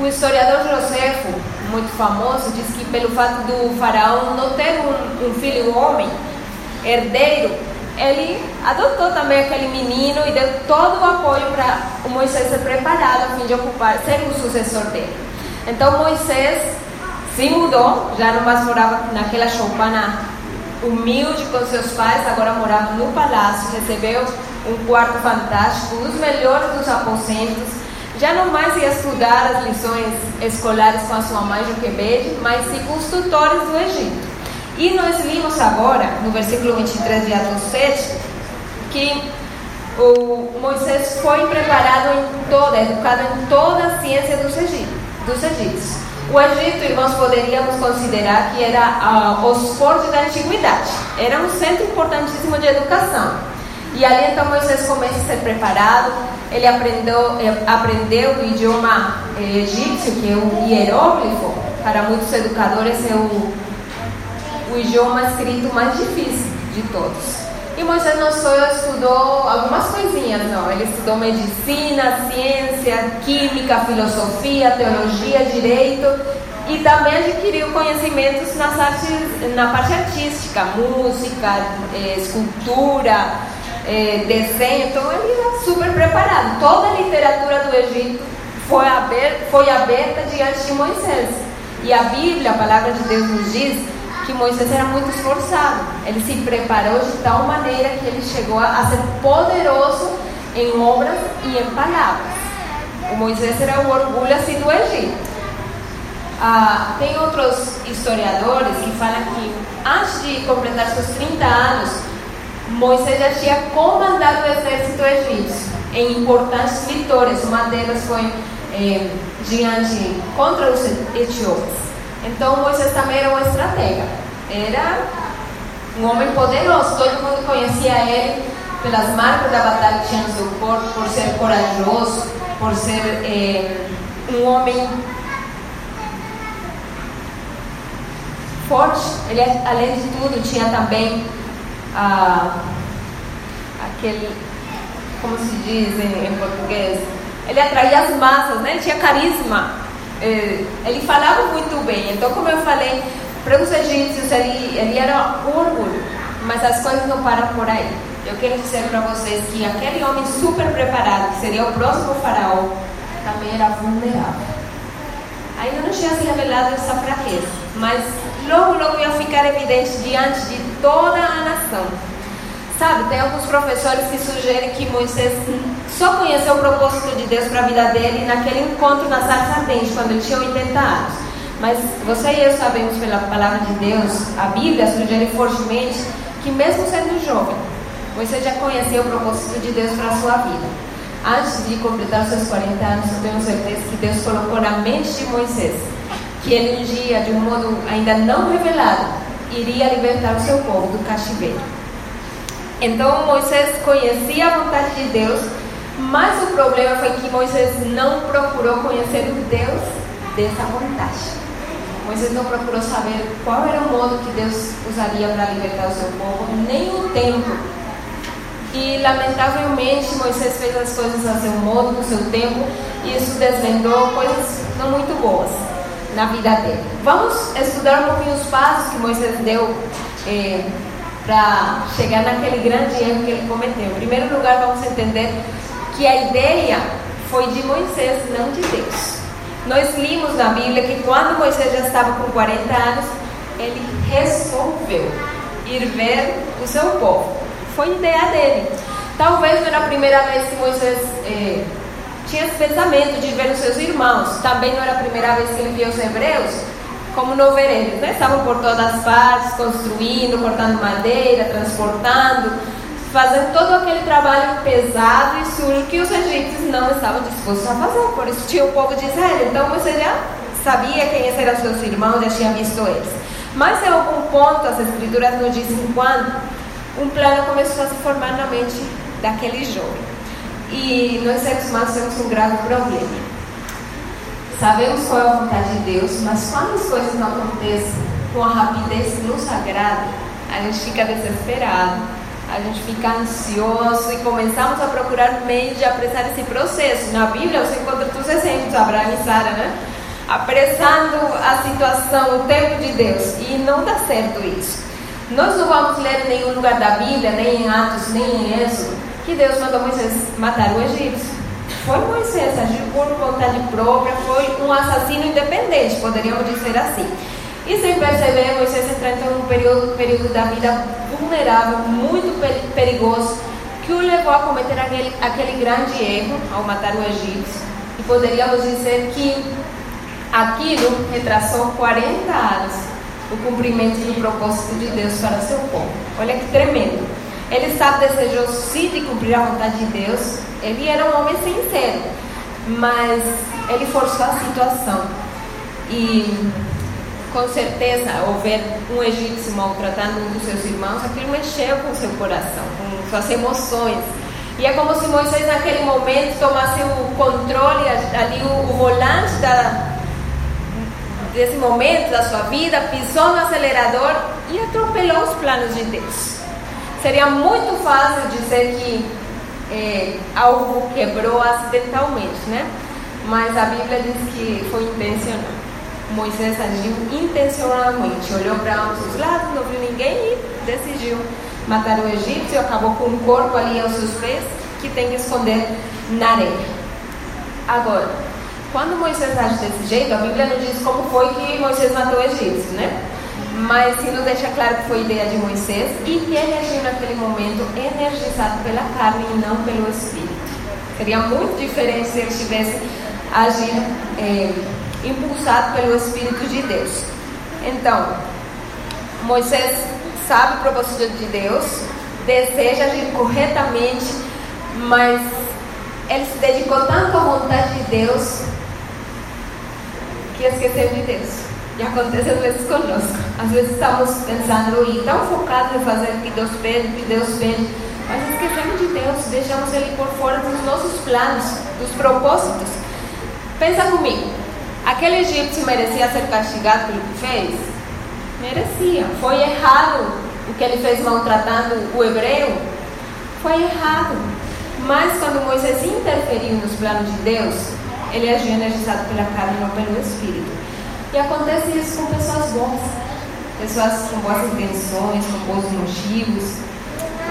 O historiador Josefo, muito famoso, diz que pelo fato do faraó não ter um, um filho homem, herdeiro, ele adotou também aquele menino e deu todo o apoio para o Moisés ser preparado a fim de ocupar, ser o sucessor dele. Então Moisés se mudou, já não mais morava naquela choupana humilde com seus pais, agora morava no palácio, recebeu um quarto fantástico, os melhores dos aposentos. Já não mais ia estudar as lições escolares com a sua mãe Joquebede, mas sim com os tutores do Egito. E nós vimos agora, no versículo 23 de Atos 7, que o Moisés foi preparado em toda, educado em toda a ciência dos, dos egípcios. O Egito, irmãos, poderíamos considerar que era uh, Oxford da antiguidade. Era um centro importantíssimo de educação. E ali então Moisés começa a ser preparado. Ele aprendeu, eh, aprendeu o idioma eh, egípcio, que é o hieróglifo. Para muitos educadores é o o idioma escrito mais difícil de todos. E Moisés não só estudou algumas coisinhas, não. Ele estudou medicina, ciência, química, filosofia, teologia, direito e também adquiriu conhecimentos nas artes, na parte artística, música, eh, escultura, eh, desenho. Então ele era super preparado. Toda a literatura do Egito foi foi aberta diante de Moisés. E a Bíblia, a palavra de Deus nos diz que Moisés era muito esforçado. Ele se preparou de tal maneira que ele chegou a ser poderoso em obras e em palavras. O Moisés era o orgulho assim do Egito. Ah, tem outros historiadores que falam que antes de completar seus 30 anos, Moisés já tinha comandado o exército egípcio em importantes vitórias. Uma delas foi eh, diante contra os etíopes. Então Moisés também era um estratega. Era um homem poderoso. Todo mundo conhecia ele pelas marcas da batalha que tinha no seu corpo, por ser corajoso, por ser eh, um homem forte. Ele, além de tudo, tinha também ah, aquele, como se diz em, em português, ele atraía as massas, né? Ele tinha carisma. Eh, ele falava muito bem. Então, como eu falei, para os egípcios ele, ele era um orgulho, mas as coisas não param por aí. Eu quero dizer para vocês que aquele homem super preparado, que seria o próximo faraó, também era vulnerável. Ainda não tinha se revelado essa fraqueza, mas logo, logo ia ficar evidente diante de toda a nação. Sabe, tem alguns professores que sugerem que Moisés só conheceu o propósito de Deus para a vida dele naquele encontro na sarça ardente, quando ele tinha 80 anos. Mas você e eu sabemos pela palavra de Deus, a Bíblia sugere fortemente que mesmo sendo jovem, Moisés já conhecia o propósito de Deus para a sua vida. Antes de completar seus 40 anos, eu tenho certeza que Deus colocou na mente de Moisés que ele um dia, de um modo ainda não revelado, iria libertar o seu povo do cativeiro. Então Moisés conhecia a vontade de Deus, mas o problema foi que Moisés não procurou conhecer o Deus dessa vontade. Moisés não procurou saber qual era o modo que Deus usaria para libertar o seu povo, nem o tempo. E lamentavelmente Moisés fez as coisas a seu modo, no seu tempo, e isso desvendou coisas não muito boas na vida dele. Vamos estudar um pouquinho os passos que Moisés deu eh, para chegar naquele grande erro que ele cometeu. Em primeiro lugar, vamos entender que a ideia foi de Moisés, não de Deus. Nós limos na Bíblia que quando Moisés já estava com 40 anos, ele resolveu ir ver o seu povo. Foi ideia dele. Talvez não era a primeira vez que Moisés eh, tinha esse pensamento de ver os seus irmãos. Também não era a primeira vez que ele via os hebreus como no eles, né? Estavam por todas as partes, construindo, cortando madeira, transportando, fazendo todo aquele trabalho pesado e sujo que os egípcios não estavam dispostos a fazer. Por isso tinha o povo de Israel. Então você já sabia quem eram seus irmãos, já tinha visto eles. Mas em algum ponto, as escrituras nos dizem quando, um plano começou a se formar na mente daquele jovem. E nós seres humanos temos um grave problema. Sabemos qual é a vontade de Deus, mas quando as coisas não acontecem com a rapidez que nos agrada, a gente fica desesperado, a gente fica ansioso e começamos a procurar meios de apressar esse processo. Na Bíblia você encontra todos os exemplos, Abraão e Sara, né? Apressando a situação, o tempo de Deus. E não dá certo isso. Nós não vamos ler em nenhum lugar da Bíblia, nem em Atos, nem em Êxodo, que Deus mandou Moisés matar o egípcio. Foi Moisés, agiu por vontade própria, foi um assassino independente, poderíamos dizer assim. E sem perceber, Moisés entrou então num período, período da vida vulnerável, muito perigoso, que o levou a cometer aquele, aquele grande erro ao matar o egípcio. E poderíamos dizer que aquilo retrasou 40 anos o cumprimento do propósito de Deus para seu povo. Olha que tremendo. Ele estava desejoso sim de cumprir a vontade de Deus. Ele era um homem sincero, mas ele forçou a situação. E com certeza, ao ver um egípcio maltratando um dos seus irmãos, aquilo mexeu com seu coração, com suas emoções. E é como se Moisés, naquele momento, tomasse o controle, ali o, o volante da, desse momento da sua vida, pisou no acelerador e atropelou os planos de Deus. Seria muito fácil dizer que é, algo quebrou acidentalmente, né? Mas a Bíblia diz que foi intencional. Moisés agiu intencionalmente, olhou para ambos os lados, não viu ninguém e decidiu matar o egípcio, acabou com um corpo ali aos seus pés que tem que esconder na areia. Agora, quando Moisés age desse jeito, a Bíblia não diz como foi que Moisés matou o egípcio, né? Mas nos deixa claro que foi ideia de Moisés e que ele agiu naquele momento energizado pela carne e não pelo espírito. Seria muito diferente se ele tivesse agido é, impulsado pelo Espírito de Deus. Então, Moisés sabe o propósito de Deus, deseja agir corretamente, mas ele se dedicou tanto à vontade de Deus que esqueceu de Deus. E acontece às vezes conosco. Às vezes estamos pensando e tão focados em fazer o que Deus pede, o que Deus pede, mas esquecemos de Deus, deixamos Ele por fora dos nossos planos, dos propósitos. Pensa comigo, aquele egípcio merecia ser castigado pelo que fez? Merecia. Foi errado o que ele fez maltratando o hebreu? Foi errado. Mas quando Moisés interferiu nos planos de Deus, ele agiu energizado pela carne, não pelo Espírito. E acontece isso com pessoas boas, pessoas com boas intenções, com bons motivos.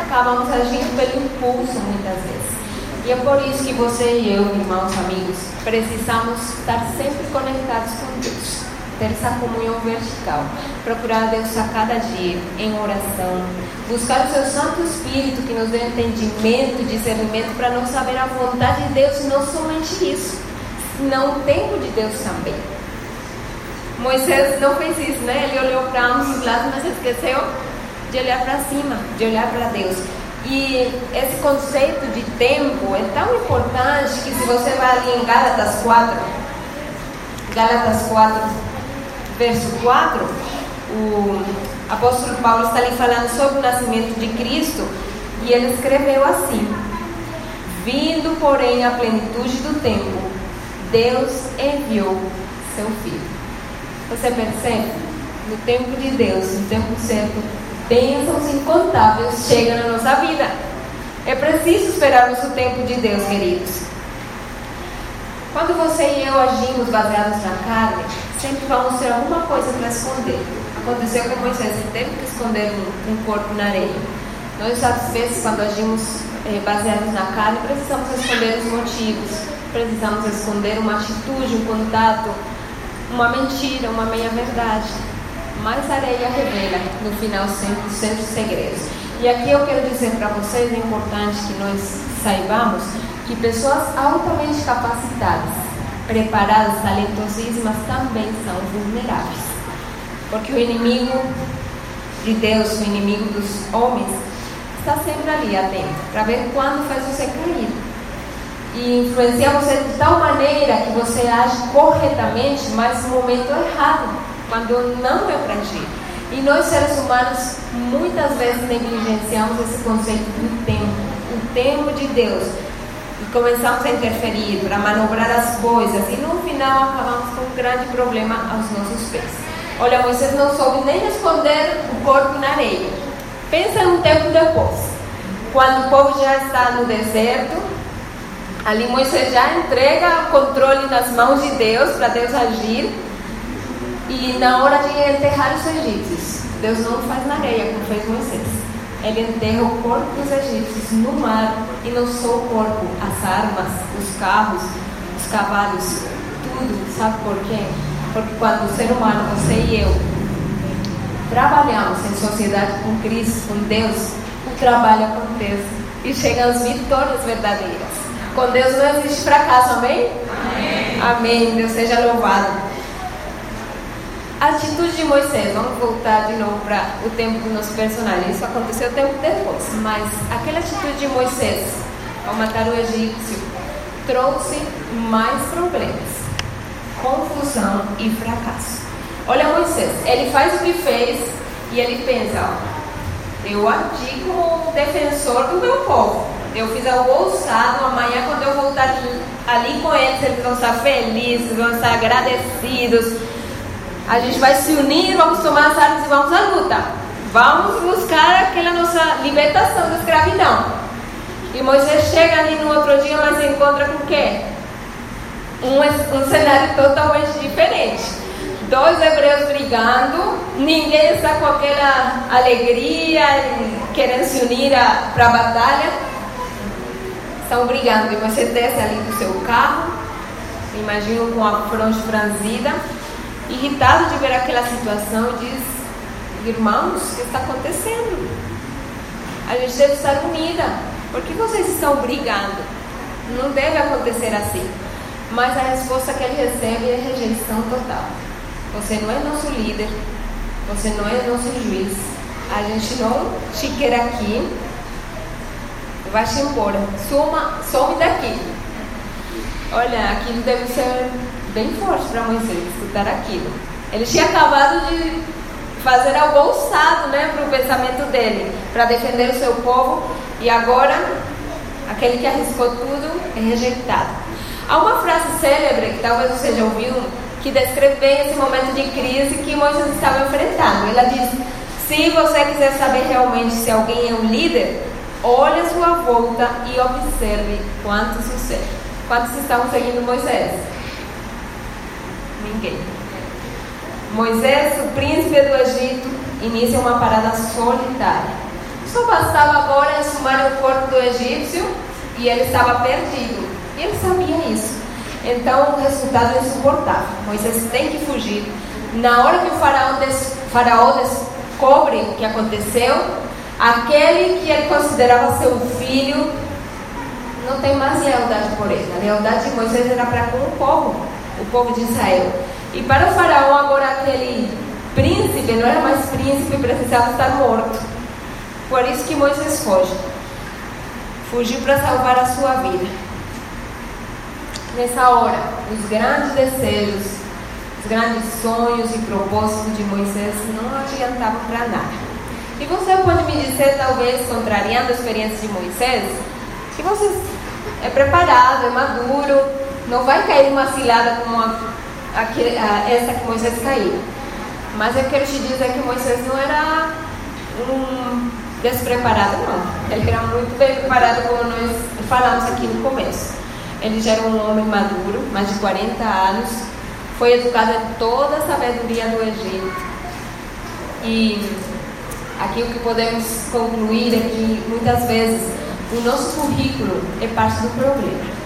Acabamos agindo pelo impulso muitas vezes. E é por isso que você e eu, irmãos, amigos, precisamos estar sempre conectados com Deus. Ter essa comunhão vertical. Procurar Deus a cada dia em oração. Buscar o seu Santo Espírito que nos dê entendimento discernimento para não saber a vontade de Deus não somente isso, não o tempo de Deus também. Moisés não fez isso, né? Ele olhou para os lados, mas esqueceu de olhar para cima, de olhar para Deus. E esse conceito de tempo é tão importante que se você vai ali em Gálatas 4, Gálatas 4, verso 4, o apóstolo Paulo está ali falando sobre o nascimento de Cristo e ele escreveu assim: Vindo, porém, à plenitude do tempo, Deus enviou seu filho. Você percebe? No tempo de Deus, no tempo certo, bênçãos incontáveis chegam na nossa vida. É preciso esperarmos o tempo de Deus, queridos. Quando você e eu agimos baseados na carne, sempre vamos ter alguma coisa para esconder. Aconteceu com Moisés, ele teve que esconder um, um corpo na areia. Nós, às vezes, quando agimos eh, baseados na carne, precisamos esconder os motivos, precisamos esconder uma atitude, um contato, uma mentira, uma meia-verdade. Mas a areia revela, no final, sempre seus segredos. E aqui eu quero dizer para vocês, é importante que nós saibamos que pessoas altamente capacitadas, preparadas, talentosíssimas, também são vulneráveis. Porque o inimigo de Deus, o inimigo dos homens, está sempre ali atento para ver quando faz você cair. E influenciar você de tal maneira que você age corretamente, mas no momento errado, quando não é para agir. E nós, seres humanos, muitas vezes negligenciamos esse conceito do tempo, o tempo de Deus. E começamos a interferir para manobrar as coisas, e no final acabamos com um grande problema aos nossos pés. Olha, Moisés não soube nem esconder o corpo na areia. Pensa um tempo depois, quando o povo já está no deserto, ali Moisés já entrega o controle nas mãos de Deus para Deus agir. E na hora de enterrar os egípcios, Deus não faz na areia como fez Moisés. Ele enterra o corpo dos egípcios no mar e não só o corpo, as armas, os carros, os cavalos, tudo. Sabe por quê? Porque quando o ser humano, você e eu, trabalhamos em sociedade com Cristo, com Deus, o trabalho acontece e chegam as vitórias verdadeiras. Com Deus não existe fracasso, amém? Amém. Amém. Deus seja louvado. Atitude de Moisés, vamos voltar de novo para o tempo do nosso personagem. Isso aconteceu tempo depois, mas aquela atitude de Moisés ao matar o egípcio trouxe mais problemas, confusão e fracasso. Olha Moisés, ele faz o que fez e ele pensa: ó, eu agi como defensor do meu povo. Eu fiz algo ousado. Amanhã, quando eu voltar ali, com eles, eles vão estar felizes, vão estar agradecidos. A gente vai se unir, vamos tomar as armas e vamos à luta. Vamos buscar aquela nossa libertação da escravidão. E Moisés chega ali no outro dia, mas encontra com o quê? Um, um cenário totalmente diferente. Dois hebreus brigando, ninguém está com aquela alegria, querendo se unir para a batalha. Estão brigando. E você desce ali do seu carro, imagino com a fronte franzida irritado de ver aquela situação e diz: Irmãos, o que está acontecendo? A gente deve estar unida. Por que vocês estão brigando? Não deve acontecer assim. Mas a resposta que ele recebe é rejeição total. Você não é nosso líder, você não é nosso juiz. A gente não te quer aqui. Vai-te embora. Suma, some daqui. Olha, aquilo deve ser bem forte para Moisés escutar aquilo. Ele tinha acabado de fazer algo ousado né, para o pensamento dele, para defender o seu povo, e agora aquele que arriscou tudo é rejeitado. Há uma frase célebre que talvez você já ouviu, que descreve bem esse momento de crise que Moisés estava enfrentando. Ela diz: Se você quiser saber realmente se alguém é um líder, olhe a sua volta e observe quantos sucede. Quantos estavam seguindo Moisés? Ninguém. Moisés, o príncipe do Egito, inicia uma parada solitária. Só bastava agora exumar o corpo do egípcio e ele estava perdido. Ele sabia isso. Então o resultado é insuportável. Moisés tem que fugir. Na hora que o faraó, des, faraó descobre o que aconteceu, aquele que ele considerava seu filho não tem mais lealdade por ele. A lealdade de Moisés era para com o povo, o povo de Israel. E para o faraó, agora aquele príncipe, não era mais príncipe, precisava estar morto. Por isso que Moisés foge. fugiu para salvar a sua vida. Nessa hora, os grandes desejos, os grandes sonhos e propósitos de Moisés não adiantavam para nada. E você pode me dizer, talvez, contrariando a experiência de Moisés, que você é preparado, é maduro, não vai cair uma cilada como a, a, a, essa que Moisés caiu. Mas eu quero te dizer que Moisés não era um despreparado, não. Ele era muito bem preparado, como nós falamos aqui no começo. Ele já era um homem maduro, mais de 40 anos, foi educado em toda a sabedoria do Egito. E aqui o que podemos concluir é que muitas vezes o nosso currículo é parte do problema.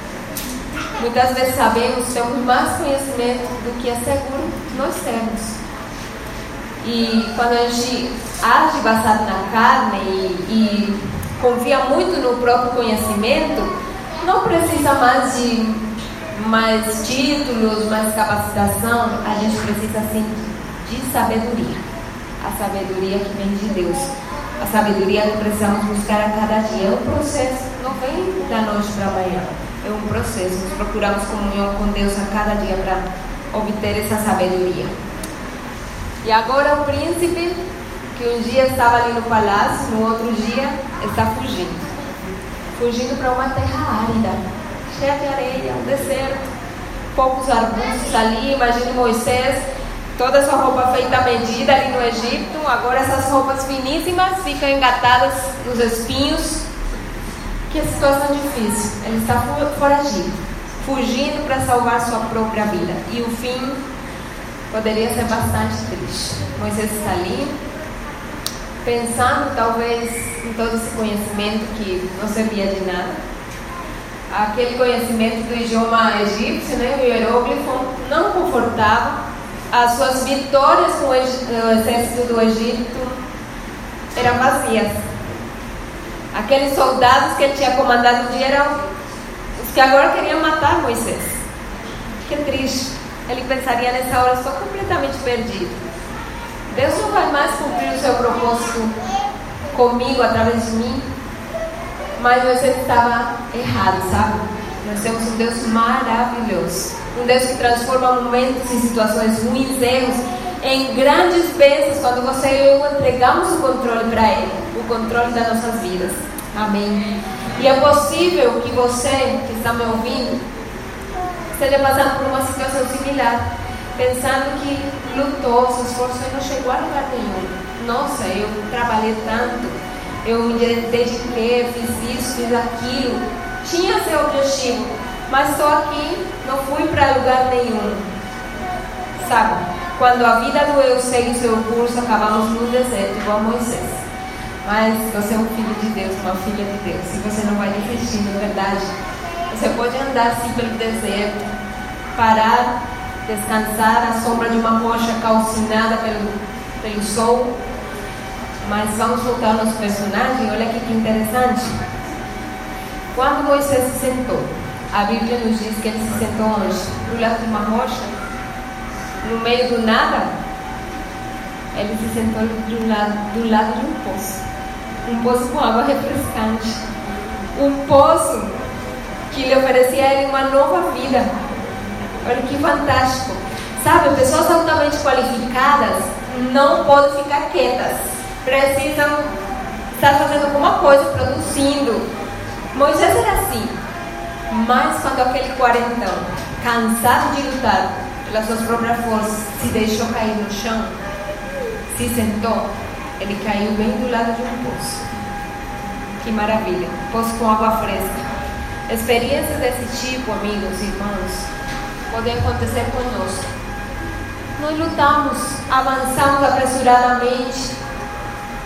Muitas vezes sabemos, temos mais conhecimento do que é seguro nós temos. E quando a gente age baseado na carne e, e confia muito no próprio conhecimento, não precisa mais de mais títulos, mais capacitação, a gente precisa sim de sabedoria. A sabedoria que vem de Deus. A sabedoria que precisamos buscar a cada dia. É um processo, não vem da noite para amanhã. É um processo. Nós procuramos comunhão com Deus a cada dia para obter essa sabedoria. E agora o príncipe, que um dia estava ali no palácio, no outro dia está fugindo. Fugindo para uma terra árida, cheia de areia, um deserto, poucos arbustos ali. Imagine Moisés, toda essa roupa feita à medida ali no Egito. Agora essas roupas finíssimas ficam engatadas nos espinhos. Que situação difícil. Ele está foragido, fugindo para salvar sua própria vida. E o fim poderia ser bastante triste. Moisés está ali, pensando talvez em todo esse conhecimento que não servia de nada. Aquele conhecimento do idioma egípcio, né, o hieróglifo, não confortava. As suas vitórias com o exército do Egito eram vazias. Aqueles soldados que ele tinha comandado eram os que agora queriam matar Moisés. Que triste ele pensaria nessa hora, estou completamente perdido. Deus não vai mais cumprir o seu propósito comigo, através de mim. Mas você estava errado, sabe? Nós temos um Deus maravilhoso. Um Deus que transforma momentos e situações ruins, erros, em grandes bênçãos quando você e eu entregamos o controle para Ele o controle das nossas vidas. Amém. E é possível que você que está me ouvindo esteja passando por uma situação similar, pensando que lutou, se esforçou e não chegou a lugar nenhum. Nossa, eu trabalhei tanto, eu me dediquei, fiz isso, fiz aquilo, tinha seu objetivo, mas estou aqui, não fui para lugar nenhum. Sabe? Quando a vida do eu segue o seu curso, acabamos no deserto, igual Moisés. Mas você é um filho de Deus, uma filha de Deus. E você não vai desistir, na verdade. Você pode andar assim pelo deserto, parar, descansar à sombra de uma rocha calcinada pelo, pelo sol. Mas vamos voltar ao nosso personagem. Olha que interessante. Quando Moisés se sentou, a Bíblia nos diz que ele se sentou onde? No lado de uma rocha, no meio do nada. Ele se sentou do lado, do lado de um poço. Um poço com água refrescante. Um poço que lhe oferecia a ele uma nova vida. Olha que fantástico. Sabe, pessoas altamente qualificadas não podem ficar quietas. Precisam estar fazendo alguma coisa, produzindo. Moisés era assim. Mas quando aquele quarentão, cansado de lutar pelas suas próprias forças, se deixou cair no chão, se sentou, ele caiu bem do lado de um poço. Que maravilha! Poço com água fresca. Experiências desse tipo, amigos e irmãos, podem acontecer conosco. Nós lutamos, avançamos apressuradamente,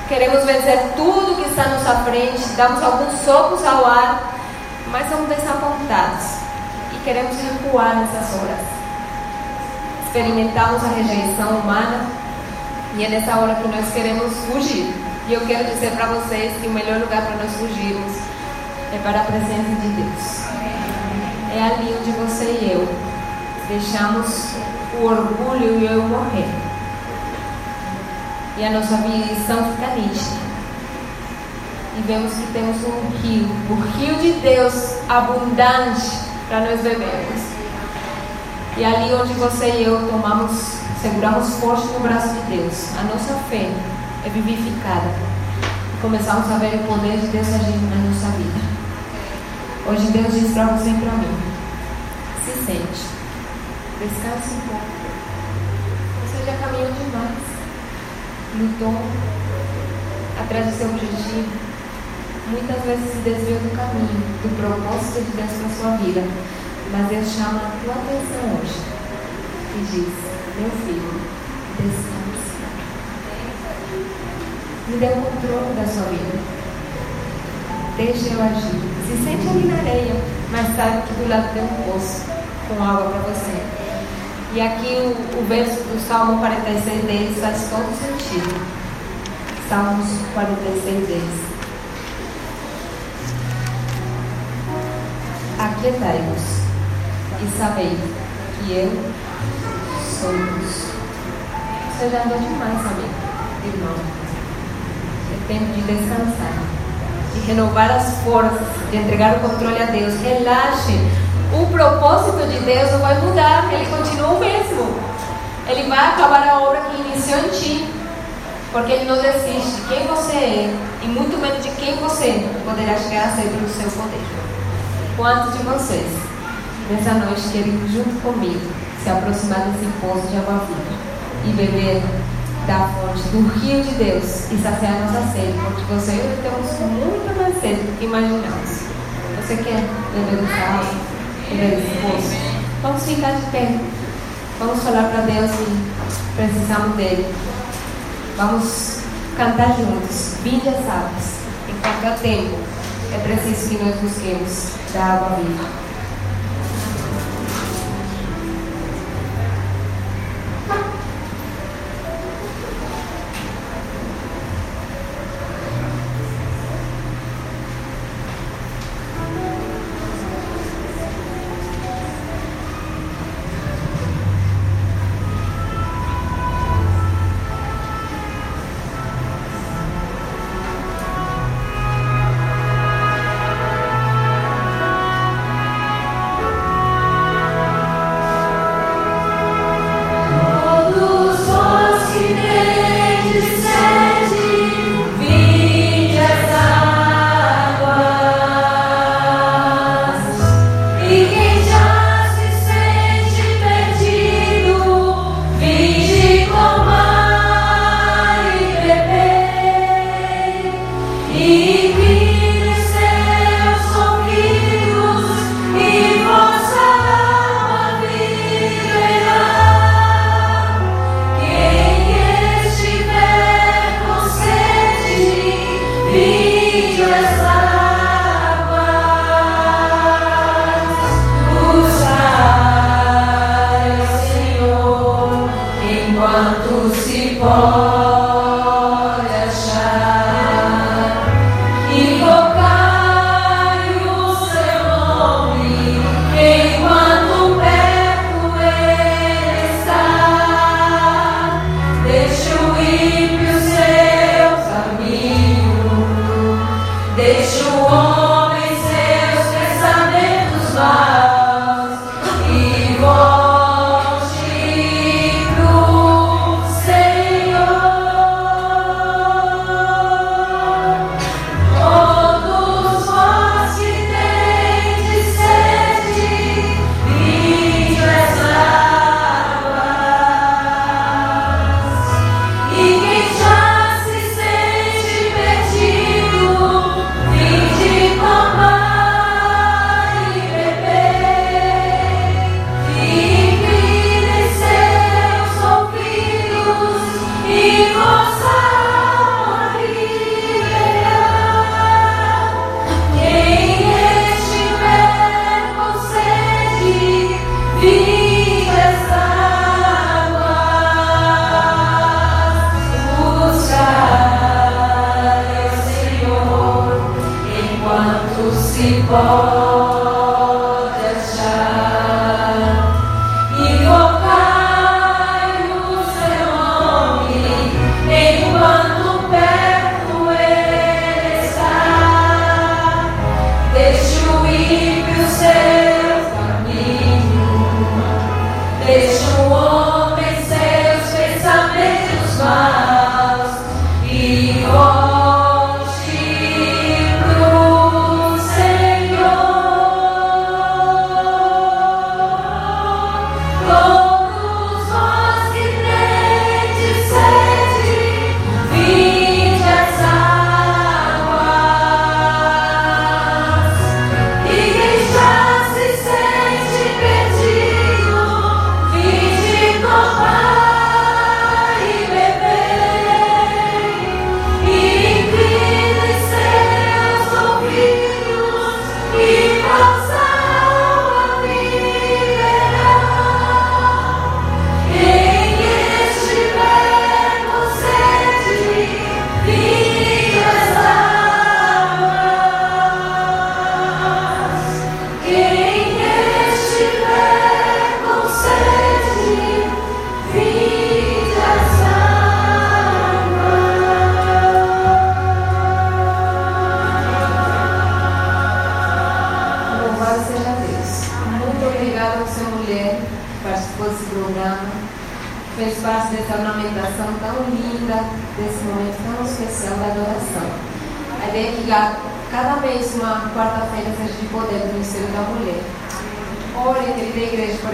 queremos vencer tudo que está à nossa frente, damos alguns socos ao ar, mas somos desapontados e queremos recuar nessas horas. Experimentamos a rejeição humana e é nessa hora que nós queremos fugir. E eu quero dizer para vocês que o melhor lugar para nós fugirmos é para a presença de Deus. É ali onde você e eu deixamos o orgulho e eu morrer. E a nossa visão fica nítida. e vemos que temos um rio, o rio de Deus abundante para nós bebermos. E ali onde você e eu tomamos, seguramos forte no braço de Deus, a nossa fé é vivificada. Começamos a ver o poder de Deus agindo na nossa vida. Hoje Deus diz para você e para mim: se sente, descanse um pouco. Você já caminhou demais, lutou atrás do seu objetivo. Muitas vezes se desviou do caminho, do propósito de Deus para a sua vida. Mas Deus chama a tua atenção hoje e diz: Meu filho, descanse. Me dê o controle da sua vida. Deixa eu agir. Se sente ali na areia, mas sabe que do lado tem um poço com água para você. E aqui o, o verso do Salmo 46 deles faz todo sentido. Salmos 46 deles. Aquietai-vos e sabei que eu sou Deus. Você já andou demais, amigo, irmão. É tempo de descansar, de renovar as forças, de entregar o controle a Deus. Relaxe. O propósito de Deus não vai mudar, ele continua o mesmo. Ele vai acabar a obra que iniciou em ti, porque ele não desiste de quem você é e muito menos de quem você poderá chegar a ser pelo seu poder. Quantos de vocês, nessa noite, querem junto comigo se aproximar desse poço de água viva e beber da fonte do rio de Deus e saciar nossa sede, porque você e eu temos muito mais sede do que imaginamos. Você quer beber dessa água, beber desse poço? Vamos ficar de pé. Vamos falar para Deus e precisamos dele. Vamos cantar juntos. Vinde as águas. Em qualquer tempo é preciso que nós busquemos da água viva.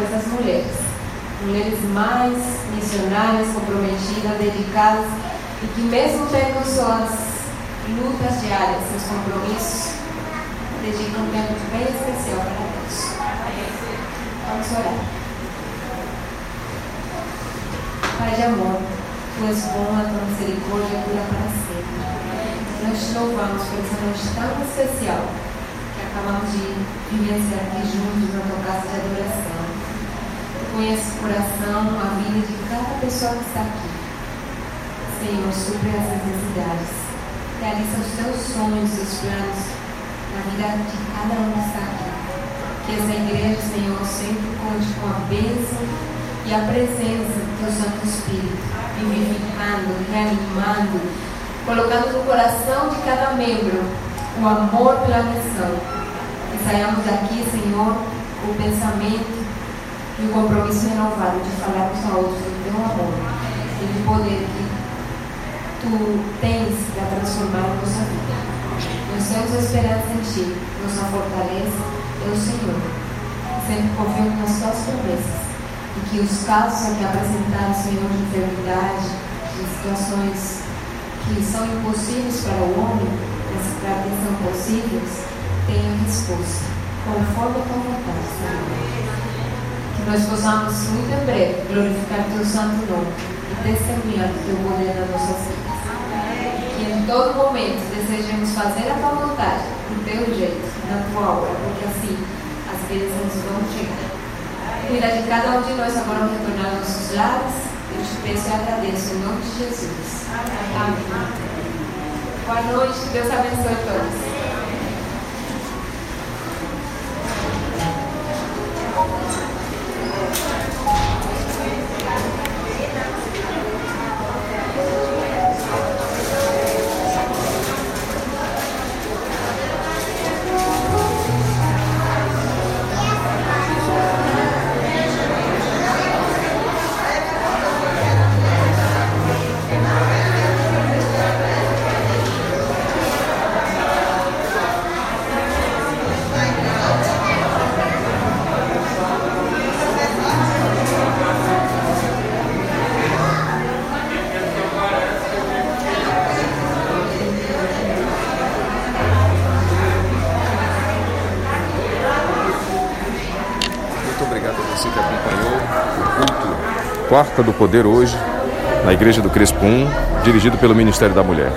Por essas mulheres. Mulheres mais missionárias, comprometidas, dedicadas e que, mesmo tendo suas lutas diárias, seus compromissos, dedica um tempo bem especial para Deus. Vamos orar. Pai de amor, Tu és bom, a tua misericórdia dura para sempre. Nós te louvamos por essa noite tão especial que acabamos de vivenciar aqui juntos na tua casa de adoração. Tu conheces o coração, a vida de cada pessoa que está aqui. Senhor, supre as necessidades. Realiza os teus sonhos, os teus planos na vida de cada um que está aqui. Que essa igreja, Senhor, sempre conte com a bênção e a presença do Santo Espírito, vivificando, reanimando, colocando no coração de cada membro o amor pela missão. Que saiamos daqui, Senhor, com o pensamento e o compromisso renovado de falarmos a outros do teu amor e do poder que tu tens para transformar a nossa vida. Nós temos esperança em Ti, nossa fortaleza é o Senhor. Sempre confiamos nas Tuas promessas e que os casos aqui apresentados, Senhor, de enfermidade, de situações que são impossíveis para o homem, mas para que são possíveis, tenham resposta, conforme a Tua vontade, Senhor. Nós possamos, muito em breve, glorificar Teu santo nome e testemunhar o Teu poder nas nossas vidas que em todo momento desejemos fazer a tua vontade, do teu jeito, na tua obra, porque assim as bênçãos vão chegar. Cuida de cada um de nós agora retornar aos nossos lares. Eu te peço e agradeço em nome de Jesus. Amém. Boa noite, Deus abençoe todos. Muito Quarta do Poder hoje, na Igreja do Crespo 1, dirigido pelo Ministério da Mulher.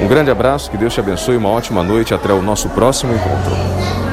Um grande abraço, que Deus te abençoe, uma ótima noite, até o nosso próximo encontro.